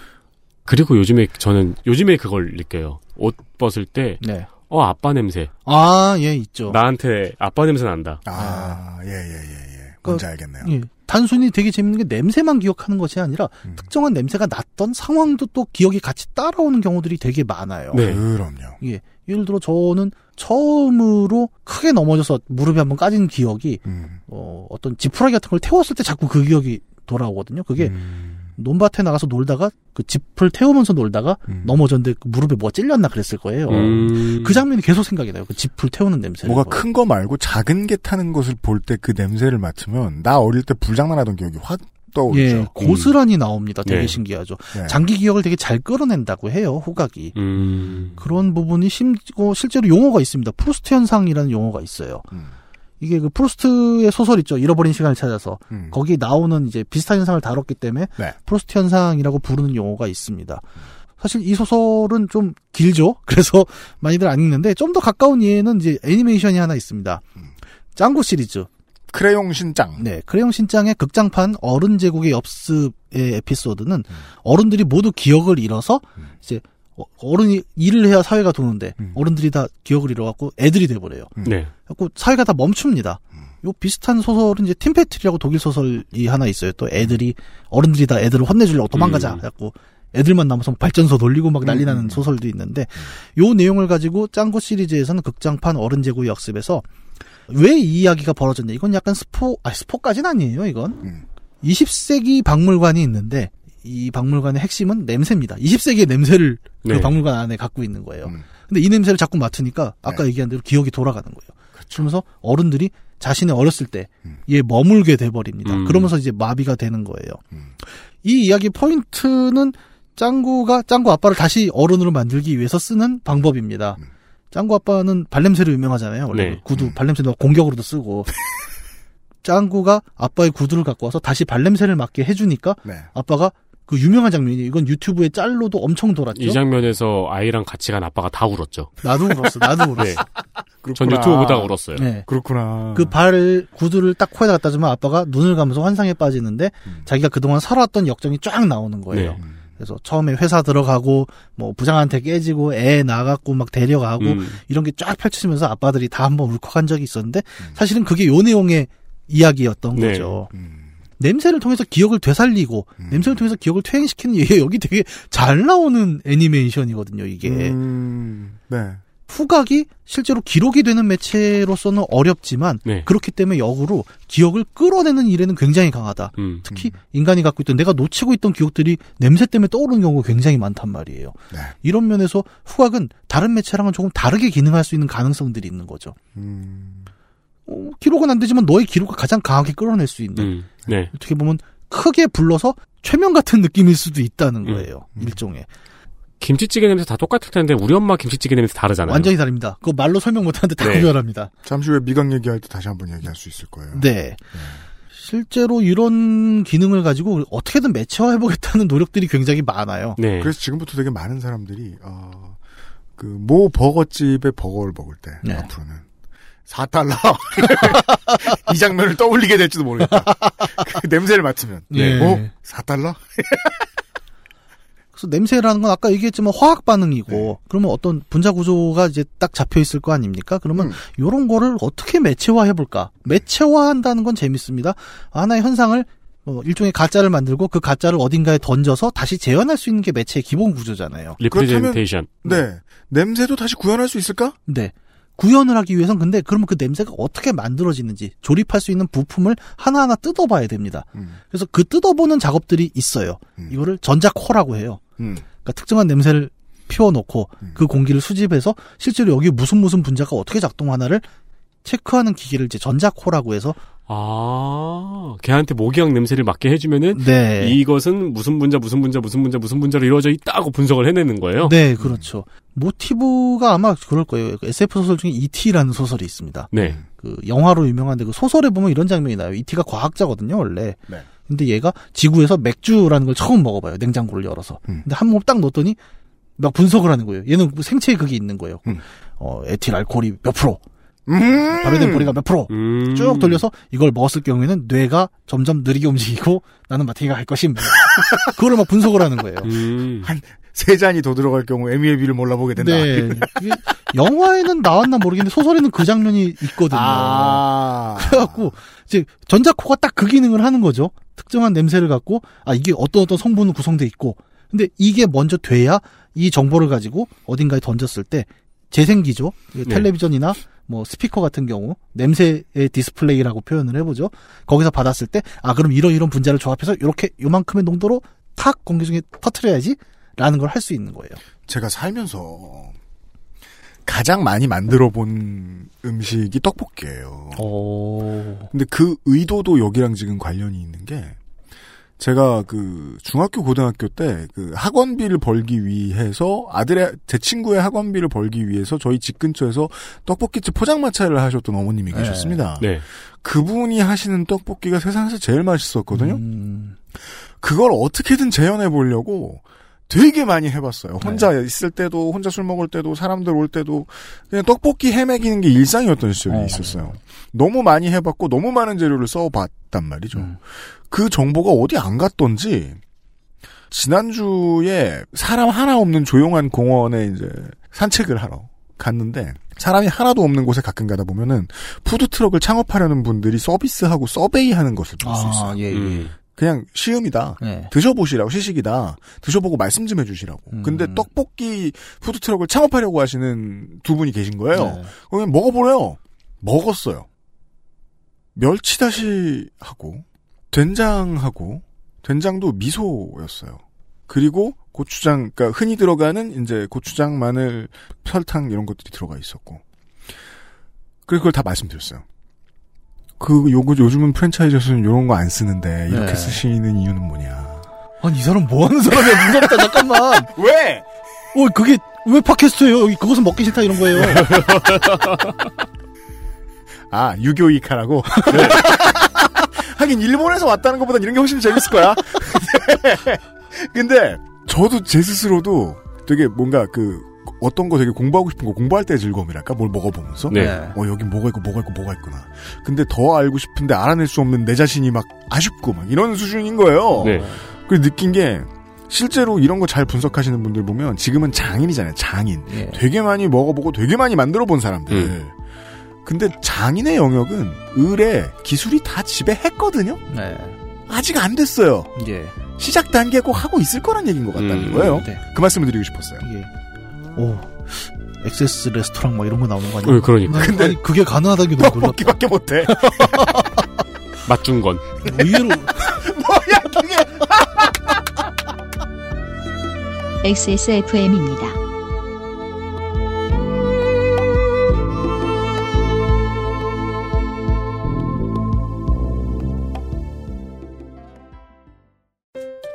그리고 요즘에 저는 요즘에 그걸 느껴요. 옷 벗을 때 네. 어, 아빠 냄새. 아, 예, 있죠. 나한테 아빠 냄새 난다. 아, 예, 예, 예, 예. 뭔지 알겠네요. 예. 단순히 되게 재밌는 게 냄새만 기억하는 것이 아니라 음. 특정한 냄새가 났던 상황도 또 기억이 같이 따라오는 경우들이 되게 많아요. 네. 그럼요. 예. 예를 들어 저는 처음으로 크게 넘어져서 무릎이 한번 까진 기억이 음. 어, 어떤 지푸라기 같은 걸 태웠을 때 자꾸 그 기억이 돌아오거든요. 그게 음. 논밭에 나가서 놀다가 그 짚을 태우면서 놀다가 음. 넘어졌는데 그 무릎에 뭐 찔렸나 그랬을 거예요. 음, 그 장면이 계속 생각이 나요. 그 짚을 태우는 냄새. 뭐가 큰 거 말고 작은 게 타는 것을 볼 때 그 냄새를 맡으면 나 어릴 때 불장난하던 기억이 확 떠오르죠. 예, 고스란히 나옵니다. 되게 네. 신기하죠. 네. 장기 기억을 되게 잘 끌어낸다고 해요. 후각이. 음, 그런 부분이 심, 어, 실제로 용어가 있습니다. 프루스트 현상이라는 용어가 있어요. 음. 이게 그 프루스트의 소설 있죠. 잃어버린 시간을 찾아서. 음. 거기 나오는 이제 비슷한 현상을 다뤘기 때문에 네. 프루스트 현상이라고 부르는 용어가 있습니다. 사실 이 소설은 좀 길죠. 그래서 많이들 안 읽는데 좀 더 가까운 예는 이제 애니메이션이 하나 있습니다. 짱구 시리즈. 크레용 신짱. 네, 크레용 신짱의 극장판 어른 제국의 역습의 에피소드는 어른들이 모두 기억을 잃어서 음. 이제 어- 어른이 일을 해야 사회가 도는데 음. 어른들이 다 기억을 잃어갖고 애들이 돼버려요. 네. 그래갖고 사회가 다 멈춥니다. 요 비슷한 소설은 이제 팀패트리라고 독일 소설이 하나 있어요. 또 애들이 어른들이 다 애들을 혼내주려고 도망가자. 음. 해갖고 애들만 남아서 발전소 돌리고 막 난리 나는 소설도 있는데 요 내용을 가지고 짱구 시리즈에서는 극장판 어른 제국 역습에서 왜 이 이야기가 벌어졌냐? 이건 약간 스포, 아 스포까지는 아니에요. 이건 음. 20세기 박물관이 있는데 이 박물관의 핵심은 냄새입니다. 20세기의 냄새를 네. 그 박물관 안에 갖고 있는 거예요. 음. 근데 이 냄새를 자꾸 맡으니까 아까 네. 얘기한 대로 기억이 돌아가는 거예요. 그러면서 어른들이 자신의 어렸을 때 음. 얘 머물게 돼버립니다. 음. 그러면서 이제 마비가 되는 거예요. 음. 이 이야기 포인트는 짱구가 짱구 아빠를 다시 어른으로 만들기 위해서 쓰는 방법입니다. 음. 짱구 아빠는 발냄새로 유명하잖아요. 원래 네. 구두 음. 발냄새도 공격으로도 쓰고. 짱구가 아빠의 구두를 갖고 와서 다시 발냄새를 맡게 해주니까 네. 아빠가 그 유명한 장면이 이건 유튜브에 짤로도 엄청 돌았죠. 이 장면에서 아이랑 같이 간 아빠가 다 울었죠. 나도 울었어. 나도 울었어. 네. 그렇구나. 전 유튜브 보다가 울었어요. 네. 그렇구나. 그발 구두를 딱 코에다 갖다 주면 아빠가 눈을 감면서 환상에 빠지는데 음. 자기가 그동안 살아왔던 역정이 쫙 나오는 거예요. 네. 음. 그래서 처음에 회사 들어가고 뭐 부장한테 깨지고 애 나갔고 막 데려가고 음. 이런 게 쫙 펼쳐지면서 아빠들이 다 한번 울컥한 적이 있었는데 음. 사실은 그게 요 내용의 이야기였던 네. 거죠. 음. 냄새를 통해서 기억을 되살리고 음. 냄새를 통해서 기억을 퇴행시키는 얘기 여기 되게 잘 나오는 애니메이션이거든요. 이게 음. 네. 후각이 실제로 기록이 되는 매체로서는 어렵지만 네. 그렇기 때문에 역으로 기억을 끌어내는 일에는 굉장히 강하다. 음. 특히 인간이 갖고 있던 내가 놓치고 있던 기억들이 냄새 때문에 떠오르는 경우가 굉장히 많단 말이에요. 네. 이런 면에서 후각은 다른 매체랑은 조금 다르게 기능할 수 있는 가능성들이 있는 거죠. 음. 어, 기록은 안 되지만 너의 기록을 가장 강하게 끌어낼 수 있는 음. 네. 어떻게 보면 크게 불러서 최면 같은 느낌일 수도 있다는 음. 거예요. 일종의. 김치찌개 냄새 다 똑같을 텐데 우리 엄마 김치찌개 냄새 다르잖아요. 완전히 다릅니다. 그거 말로 설명 못하는데 다 네. 구별합니다. 잠시 후에 미각 얘기할 때 다시 한번 얘기할 수 있을 거예요. 네. 실제로 이런 기능을 가지고 어떻게든 매체화해보겠다는 노력들이 굉장히 많아요. 네. 그래서 지금부터 되게 많은 사람들이 어, 그모 버거집의 버거를 먹을 때 네. 앞으로는 4달러 이 장면을 떠올리게 될지도 모르겠다. 그 냄새를 맡으면 예. 어? 4달러? 그래서 냄새라는 건 아까 얘기했지만 화학 반응이고 네. 그러면 어떤 분자 구조가 이제 딱 잡혀 있을 거 아닙니까? 그러면 음. 요런 거를 어떻게 매체화 해 볼까? 매체화한다는 건 재밌습니다. 하나의 현상을 어, 일종의 가짜를 만들고 그 가짜를 어딘가에 던져서 다시 재현할 수 있는 게 매체의 기본 구조잖아요. representation. 네. 냄새도 다시 구현할 수 있을까? 네. 구현을 하기 위해선 근데 그러면 그 냄새가 어떻게 만들어지는지 조립할 수 있는 부품을 하나하나 뜯어봐야 됩니다. 음. 그래서 그 뜯어보는 작업들이 있어요. 음. 이거를 전자코라고 해요. 음. 그러니까 특정한 냄새를 피워놓고 음. 그 공기를 수집해서 실제로 여기 무슨 무슨 분자가 어떻게 작동하나를 체크하는 기계를 이제 전자코라고 해서 아, 걔한테 모기향 냄새를 맡게 해주면은 네. 이것은 무슨 분자, 무슨 분자, 무슨 분자, 무슨 분자로 이루어져 있다고 분석을 해내는 거예요. 네, 그렇죠. 모티브가 아마 그럴 거예요. 그 SF 소설 중에 E.T.라는 소설이 있습니다. 네. 그 영화로 유명한데 그 소설에 보면 이런 장면이 나요. E.T.가 과학자거든요, 원래. 네. 근데 얘가 지구에서 맥주라는 걸 처음 먹어봐요. 냉장고를 열어서. 음. 근데 한몸딱 넣었더니 막 분석을 하는 거예요. 얘는 뭐 생체에 그게 있는 거예요. 음. 어, 에틸 알코올이 몇 프로, 음. 발효된 보리가 몇 프로. 음. 쭉 돌려서 이걸 먹었을 경우에는 뇌가 점점 느리게 움직이고 나는 마티가 갈 것임. 그거를 막 분석을 하는 거예요. 음. 세 잔이 더 들어갈 경우 M의 비를 몰라보게 된다. 네. 영화에는 나왔나 모르겠는데 소설에는 그 장면이 있거든요. 아. 그래갖고 이제 전자코가 딱 그 기능을 하는 거죠. 특정한 냄새를 갖고 아 이게 어떤 어떤 성분으로 구성돼 있고 근데 이게 먼저 돼야 이 정보를 가지고 어딘가에 던졌을 때 재생기죠. 네. 텔레비전이나 뭐 스피커 같은 경우 냄새의 디스플레이라고 표현을 해보죠. 거기서 받았을 때 아 그럼 이런 이런 분자를 조합해서 이렇게 요만큼의 농도로 탁 공기 중에 터트려야지라는 걸 할 수 있는 거예요. 제가 살면서 가장 많이 만들어 본 음식이 떡볶이예요. 오. 근데 그 의도도 여기랑 지금 관련이 있는 게 제가 그 중학교 고등학교 때 그 학원비를 벌기 위해서 아들의 제 친구의 학원비를 벌기 위해서 저희 집 근처에서 떡볶이집 포장마차를 하셨던 어머님이 네. 계셨습니다. 네. 그분이 하시는 떡볶이가 세상에서 제일 맛있었거든요. 음, 그걸 어떻게든 재현해 보려고 되게 많이 해봤어요. 혼자 있을 때도, 혼자 술 먹을 때도, 사람들 올 때도, 그냥 떡볶이 헤매기는 게 일상이었던 시절이 어. 있었어요. 너무 많이 해봤고, 너무 많은 재료를 써봤단 말이죠. 음. 그 정보가 어디 안 갔던지, 지난주에 사람 하나 없는 조용한 공원에 이제 산책을 하러 갔는데, 사람이 하나도 없는 곳에 가끔 가다 보면은, 푸드 트럭을 창업하려는 분들이 서비스하고 survey 하는 것을 볼수 있어요. 아, 예, 예. 음. 그냥 시음이다. 네. 드셔보시라고 시식이다. 드셔보고 말씀 좀 해주시라고. 음. 근데 떡볶이 푸드트럭을 창업하려고 하시는 두 분이 계신 거예요. 네. 그러면 먹어보래요. 먹었어요. 멸치다시하고 된장하고 된장도 미소였어요. 그리고 고추장, 그러니까 흔히 들어가는 이제 고추장, 마늘, 설탕 이런 것들이 들어가 있었고. 그래서 그걸 다 말씀드렸어요. 그 요거 요즘은 프랜차이즈에서는 이런 거 안 쓰는데 이렇게 네. 쓰시는 이유는 뭐냐? 아니 이 사람 뭐 하는 사람이야 무섭다 잠깐만 왜? 어 그게 왜 팟캐스트예요 여기 그것은 먹기 싫다 이런 거예요 아 유교 이카라고. 네. 하긴 일본에서 왔다는 것보다 이런 게 훨씬 재밌을 거야. 근데 저도 제 스스로도 되게 뭔가 그 어떤 거 되게 공부하고 싶은 거 공부할 때 즐거움이랄까 뭘 먹어보면서 네. 어 여기 뭐가 있고 뭐가 있고 뭐가 있구나. 근데 더 알고 싶은데 알아낼 수 없는 내 자신이 막 아쉽고 막 이런 수준인 거예요. 네. 그래서 느낀 게 실제로 이런 거 잘 분석하시는 분들 보면 지금은 장인이잖아요. 장인. 예. 되게 많이 먹어보고 되게 많이 만들어 본 사람들. 음. 근데 장인의 영역은 을에 기술이 다 지배했거든요. 네. 아직 안 됐어요. 예. 시작 단계고 하고 있을 거란 얘기인 것 같다는 음. 거예요. 네. 그 말씀을 드리고 싶었어요. 이게 오 엑세스 레스토랑 막 이런 거 나오는 거 아니야? 어, 그러니까. 난- 아니, 그게 가능하다는 게 너무 놀랐다. 떡볶이밖에 못해. 맞춘 건. 의외로 뭐야 그게? XSFM입니다.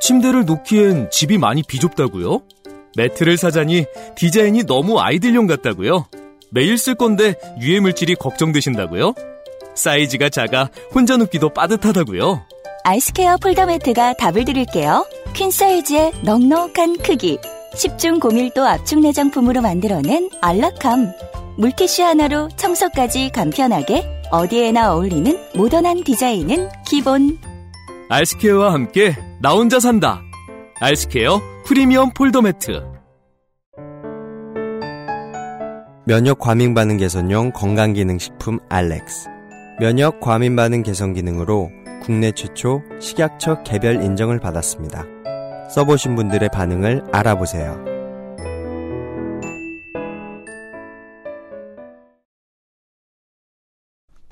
침대를 놓기엔 집이 많이 비좁다고요? 매트를 사자니 디자인이 너무 아이들용 같다고요? 매일 쓸 건데 유해 물질이 걱정되신다고요? 사이즈가 작아 혼자 눕기도 빠듯하다고요? 아이스케어 폴더 매트가 답을 드릴게요. 퀸 사이즈의 넉넉한 크기. 10중 고밀도 압축 내장품으로 만들어낸 안락함. 물티슈 하나로 청소까지 간편하게 어디에나 어울리는 모던한 디자인은 기본. 알스케어와 함께 나 혼자 산다. 알스케어 프리미엄 폴더 매트. 면역 과민 반응 개선용 건강 기능 식품 알렉스. 면역 과민 반응 개선 기능으로 국내 최초 식약처 개별 인정을 받았습니다. 써보신 분들의 반응을 알아보세요.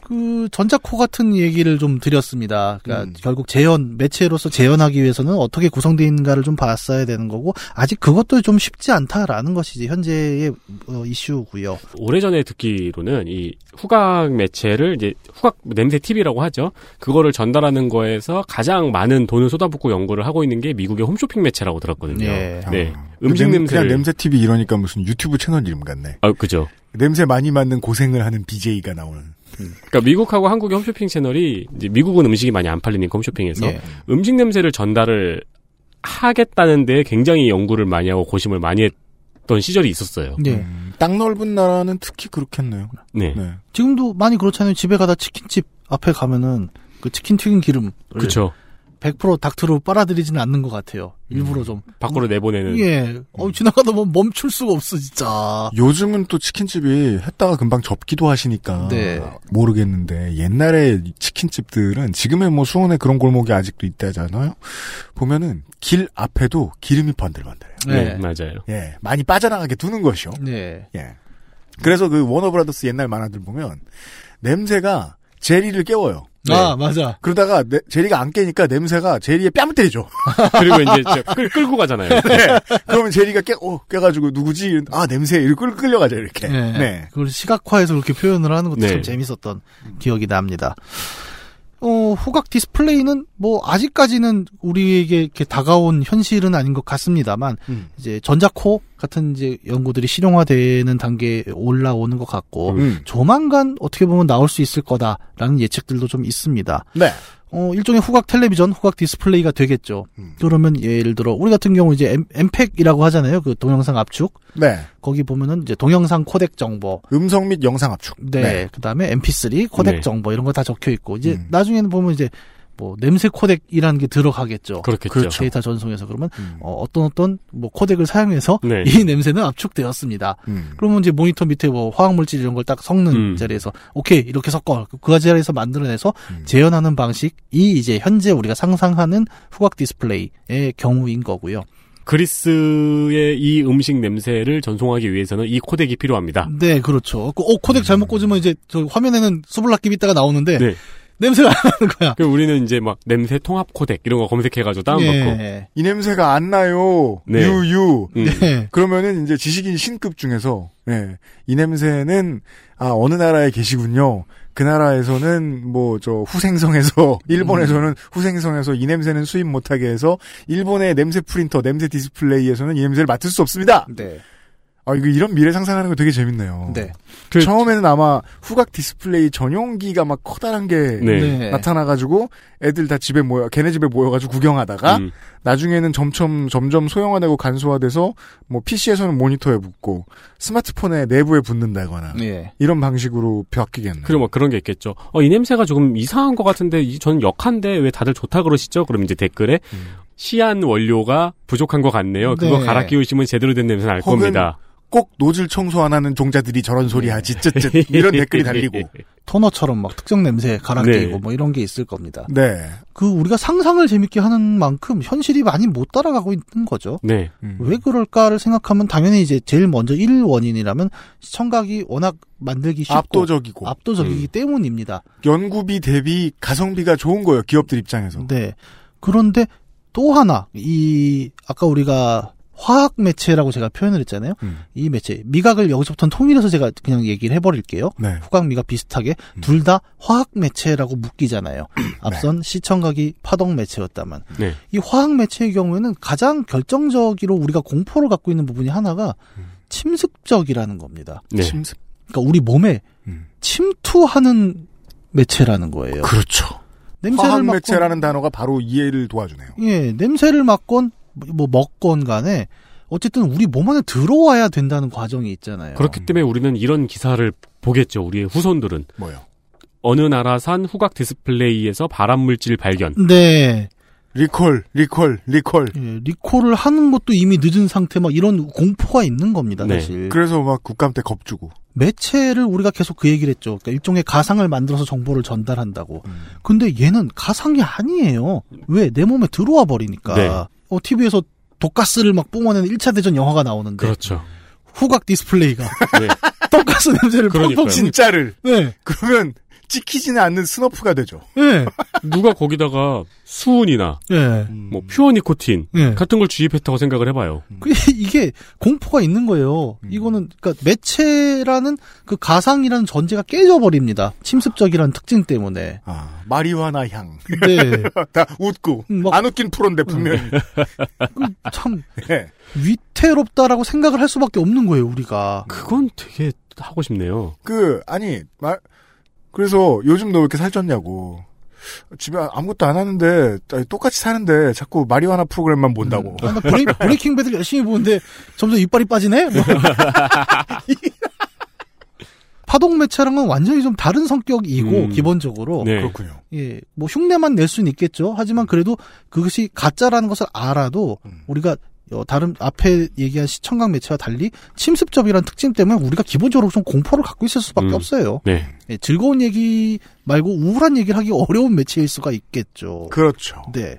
그 전자코 같은 얘기를 좀 드렸습니다. 그러니까 음. 결국 재현 매체로서 재현하기 위해서는 어떻게 구성되어 있는가를 좀 봤어야 되는 거고 아직 그것도 좀 쉽지 않다라는 것이 현재의 어, 이슈고요. 오래전에 듣기로는 이 후각 매체를 이제 후각 냄새 TV라고 하죠. 그거를 전달하는 거에서 가장 많은 돈을 쏟아붓고 연구를 하고 있는 게 미국의 홈쇼핑 매체라고 들었거든요. 예. 네. 그 음식 냄- 냄새를 그냥 냄새 TV 이러니까 무슨 유튜브 채널 이름 같네. 아, 그죠. 냄새 많이 맡는 고생을 하는 BJ가 나오는. 그러니까 미국하고 한국의 홈쇼핑 채널이 이제 미국은 음식이 많이 안 팔리니까 홈쇼핑에서 예. 음식 냄새를 전달을 하겠다는데 굉장히 연구를 많이 하고 고심을 많이 했던 시절이 있었어요. 예. 음, 땅 넓은 나라는 특히 그렇겠네요. 네. 네. 지금도 많이 그렇잖아요. 집에 가다 치킨집 앞에 가면은 그 치킨 튀긴 기름 그렇죠. 100% 닥트로 빨아들이지는 않는 것 같아요. 일부러 좀. 밖으로 내보내는 예. 어, 지나가다 보면 멈출 수가 없어, 진짜. 요즘은 또 치킨집이 했다가 금방 접기도 하시니까 네. 모르겠는데 옛날에 치킨집들은 지금의 뭐 수원에 그런 골목이 아직도 있다잖아요. 보면은 길 앞에도 기름이 번들번들해요. 네, 네. 맞아요. 예, 많이 빠져나가게 두는 것이요. 네. 예. 그래서 그 워너브라더스 옛날 만화들 보면 냄새가 제리를 깨워요. 아, 맞아. 그러다가 네- 제리가 안 깨니까 냄새가 제리의 뺨을 때리죠. 그리고 이제 저 끌, 끌고 가잖아요. 네. 그러면 제리가 깨, 어, 깨가지고 누구지? 아, 냄새. 이렇게 끌, 끌려가죠, 이렇게. 네. 네. 그걸 시각화해서 그렇게 표현을 하는 것도 네. 참 재밌었던 기억이 납니다. 어, 후각 디스플레이는 뭐 아직까지는 우리에게 이렇게 다가온 현실은 아닌 것 같습니다만 음. 이제 전자코 같은 이제 연구들이 실용화되는 단계에 올라오는 것 같고 음. 조만간 어떻게 보면 나올 수 있을 거다라는 예측들도 좀 있습니다. 네. 어, 일종의 후각 텔레비전, 후각 디스플레이가 되겠죠. 음. 그러면 예를 들어 우리 같은 경우 이제 M, MPEG이라고 하잖아요. 그 동영상 압축. 네. 거기 보면은 이제 동영상 코덱 정보, 음성 및 영상 압축. 네. 그다음에 MP3 코덱 네. 정보 이런 거 다 적혀 있고 이제 음. 나중에는 보면 이제 뭐 냄새 코덱이라는 게 들어가겠죠. 그렇겠죠. 그렇죠. 데이터 전송에서 그러면 음. 어, 어떤 어떤 뭐 코덱을 사용해서 네. 이 냄새는 압축되었습니다. 음. 그러면 이제 모니터 밑에 뭐 화학 물질 이런 걸 딱 섞는 음. 자리에서 오케이 이렇게 섞어 그- 그 자리에서 만들어내서 음. 재현하는 방식이 이제 현재 우리가 상상하는 후각 디스플레이의 경우인 거고요. 그리스의 이 음식 냄새를 전송하기 위해서는 이 코덱이 필요합니다. 네, 그렇죠. 그, 어, 코덱 잘못 꽂으면 이제 저 화면에는 수블라키 있다가 나오는데 네. 냄새가 안 나는 거야. 그 우리는 이제 막 냄새 통합 코덱 이런 거 검색해가지고 다운받고. 예. 이 냄새가 안 나요. 네. 유유. 음. 네. 그러면은 이제 지식인 신급 중에서 예, 이 냄새는 아 어느 나라에 계시군요. 그 나라에서는 뭐 저 후생성에서 일본에서는 후생성에서 이 냄새는 수입 못하게 해서 일본의 냄새 프린터, 냄새 디스플레이에서는 이 냄새를 맡을 수 없습니다. 네. 아 이거 이런 미래 상상하는 거 되게 재밌네요. 네. 그- 처음에는 아마 후각 디스플레이 전용기가 막 커다란 게 네. 나타나가지고 애들 다 집에 모여 걔네 집에 모여가지고 구경하다가 음. 나중에는 점점 점점 소형화되고 간소화돼서 뭐 PC에서는 모니터에 붙고 스마트폰에 내부에 붙는다거나 예. 이런 방식으로 바뀌겠네요. 그리고 뭐 그런 게 있겠죠. 어, 이 냄새가 조금 이상한 것 같은데, 이, 저는 역한데 왜 다들 좋다 그러시죠? 그럼 이제 댓글에, 시안 원료가 부족한 것 같네요. 그거 네. 갈아 끼우시면 제대로 된 냄새 날 겁니다. 꼭 노즐 청소 안 하는 종자들이 저런 소리 하지 쯧쯧 이런 댓글이 달리고 토너처럼 막 특정 냄새 갈아 네. 뭐 이런 게 있을 겁니다. 네. 그 우리가 상상을 재밌게 하는 만큼 현실이 많이 못 따라가고 있는 거죠. 네. 음. 왜 그럴까를 생각하면 당연히 이제 제일 먼저 1 원인이라면 시청각이 워낙 만들기 쉽고 압도적이고 압도적이기 때문입니다. 연구비 대비 가성비가 좋은 거예요. 기업들 입장에서. 네. 그런데 또 하나 이 아까 우리가 화학 매체라고 제가 표현을 했잖아요. 음. 이 매체 미각을 여기서부터 통일해서 제가 그냥 얘기를 해버릴게요. 네. 후각 미각 비슷하게 둘다 화학 매체라고 묶이잖아요. 앞선 시청각이 파동 매체였다만 네. 이 화학 매체의 경우에는 가장 결정적으로 우리가 공포를 갖고 있는 부분이 하나가 침습적이라는 겁니다. 네. 침습. 그러니까 우리 몸에 음. 침투하는 매체라는 거예요. 그렇죠. 냄새를 화학 맡건 매체라는 단어가 바로 이해를 도와주네요. 예, 냄새를 맡건 뭐 먹건 간에 어쨌든 우리 몸 안에 들어와야 된다는 과정이 있잖아요. 그렇기 때문에 우리는 이런 기사를 보겠죠. 우리의 후손들은 뭐요? 어느 나라산 후각 디스플레이에서 발암 물질 발견. 네. 리콜, 리콜, 리콜. 예, 리콜을 하는 것도 이미 늦은 상태 막 이런 공포가 있는 겁니다, 네. 사실. 그래서 막 국감 때 겁주고. 매체를 우리가 계속 그 얘기를 했죠. 그러니까 일종의 가상을 만들어서 정보를 전달한다고. 음. 근데 얘는 가상이 아니에요. 왜? 내 몸에 들어와 버리니까. 네. 어, TV에서 독가스를 막 뿜어내는 1차 대전 영화가 나오는데 그렇죠. 후각 디스플레이가 네. 독가스 냄새를. 펑펑 친 진짜를. 네. 그러면 찍히지는 않는 snuff가 되죠. 네. 누가 거기다가 수은이나 네. 뭐 pure 니코틴 네. 같은 걸 주입했다고 생각을 해봐요. 그 이게 공포가 있는 거예요. 음. 이거는 그러니까 매체라는 그 가상이라는 전제가 깨져버립니다. 침습적이라는 특징 때문에. 아, 마리화나 향. 네. 다 웃고. 음, 막- 안 웃긴 프로인데, 분명히. 참 예. 위태롭다라고 생각을 할 수밖에 없는 거예요, 우리가. 그건 되게 하고 싶네요. 그, 아니, 말, 그래서 요즘 너 왜 이렇게 살쪘냐고. 집에 아무것도 안 하는데, 똑같이 사는데, 자꾸 마리화나 프로그램만 본다고. 아, 나 브레이, 브레이킹 배드 열심히 보는데 점점 이빨이 빠지네? 뭐. 파동 매체랑은 완전히 좀 다른 성격이고 음. 기본적으로 네. 그렇군요. 예, 뭐 흉내만 낼 수는 있겠죠. 하지만 그래도 그것이 가짜라는 것을 알아도 음. 우리가 어, 다른 앞에 얘기한 시청각 매체와 달리 침습적이라는 특징 때문에 우리가 기본적으로 좀 공포를 갖고 있을 수밖에 음. 없어요. 네. 예, 즐거운 얘기 말고 우울한 얘기를 하기 어려운 매체일 수가 있겠죠. 그렇죠. 네.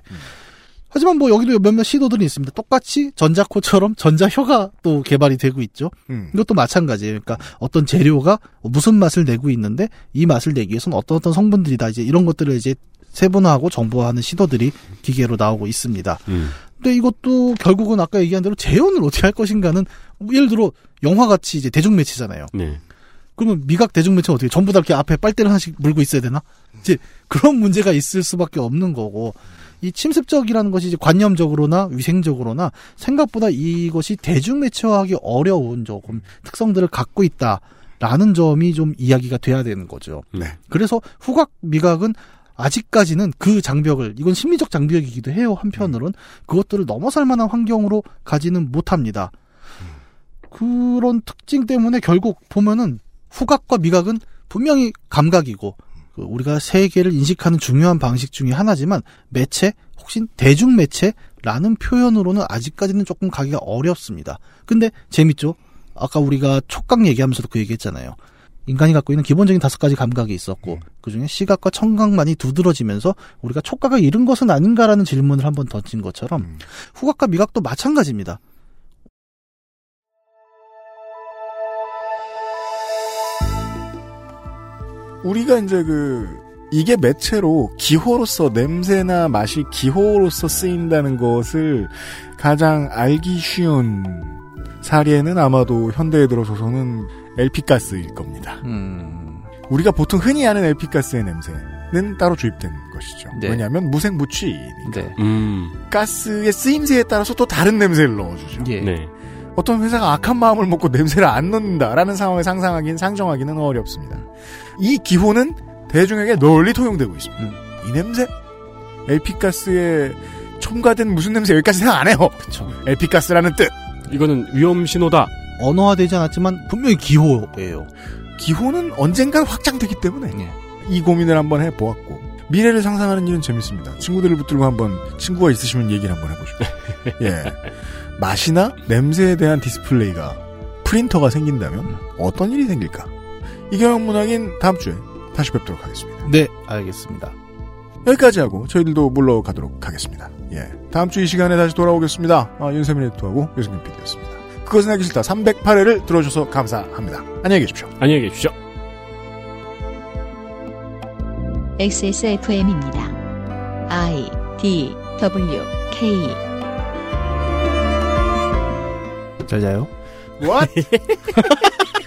하지만 뭐 여기도 몇몇 시도들이 있습니다. 똑같이 전자코처럼 전자혀가 또 개발이 되고 있죠. 음. 이것도 마찬가지예요. 그러니까 어떤 재료가 무슨 맛을 내고 있는데 이 맛을 내기 위해서는 어떤 어떤 성분들이다 이제 이런 것들을 이제 세분화하고 정보화하는 시도들이 기계로 나오고 있습니다. 음. 근데 이것도 결국은 아까 얘기한 대로 재현을 어떻게 할 것인가는 예를 들어 영화같이 이제 대중 매체잖아요. 네. 그러면 미각 대중 매체 어떻게 전부 다 이렇게 앞에 빨대를 하나씩 물고 있어야 되나? 이제 그런 문제가 있을 수밖에 없는 거고 이 침습적이라는 것이 이제 관념적으로나 위생적으로나 생각보다 이것이 대중 매체화하기 어려운 조금 특성들을 갖고 있다 라는 점이 좀 이야기가 돼야 되는 거죠. 네. 그래서 후각 미각은 아직까지는 그 장벽을 이건 심리적 장벽이기도 해요. 한편으론 그것들을 넘어설 만한 환경으로 가지는 못합니다. 그런 특징 때문에 결국 보면은 후각과 미각은 분명히 감각이고 그 우리가 세계를 인식하는 중요한 방식 중에 하나지만 매체 혹시 대중 매체라는 표현으로는 아직까지는 조금 가기가 어렵습니다. 근데 재밌죠? 아까 우리가 촉각 얘기하면서도 그 얘기했잖아요. 인간이 갖고 있는 기본적인 다섯 가지 감각이 있었고 그중에 시각과 청각만이 두드러지면서 우리가 촉각을 잃은 것은 아닌가라는 질문을 한번 던진 것처럼 후각과 미각도 마찬가지입니다. 우리가 이제 그 이게 매체로 기호로서 냄새나 맛이 기호로서 쓰인다는 것을 가장 알기 쉬운 사례는 아마도 현대에 들어서서는 LP가스일 겁니다. 음, 우리가 보통 흔히 아는 LP가스의 냄새는 따로 주입된 것이죠. 네. 왜냐하면 무색무취니까. 네. 음. 가스의 쓰임새에 따라서 또 다른 냄새를 넣어주죠. 예. 네. 어떤 회사가 악한 마음을 먹고 냄새를 안 넣는다라는 상황을 상상하기는 상정하기는 어렵습니다. 이 기호는 대중에게 널리 통용되고 있습니다. 음. 이 냄새 LP가스에 첨가된 무슨 냄새 여기까지 생각 안 해요. 그쵸. LP가스라는 뜻. 이거는 위험 신호다. 언어화되지 않았지만 분명히 기호예요. 기호는 언젠간 확장되기 때문에 예. 이 고민을 한번 해보았고 미래를 상상하는 일은 재밌습니다. 친구들을 붙들고 한번 친구가 있으시면 얘기를 한번 해보죠. 예. 맛이나 냄새에 대한 디스플레이가 프린터가 생긴다면 어떤 일이 생길까? 이경혁 문학인 다음 주에 다시 뵙도록 하겠습니다. 네, 알겠습니다. 여기까지 하고 저희들도 물러가도록 하겠습니다. 예. 다음 주 이 시간에 다시 돌아오겠습니다. 아, 윤세민 에디터하고 유승균 PD였습니다. 그것은 알기 싫다 308회를 들어주셔서 감사합니다. 안녕히 계십시오. 안녕히 계십시오. XSFM입니다. I D W K 잘 자요. What?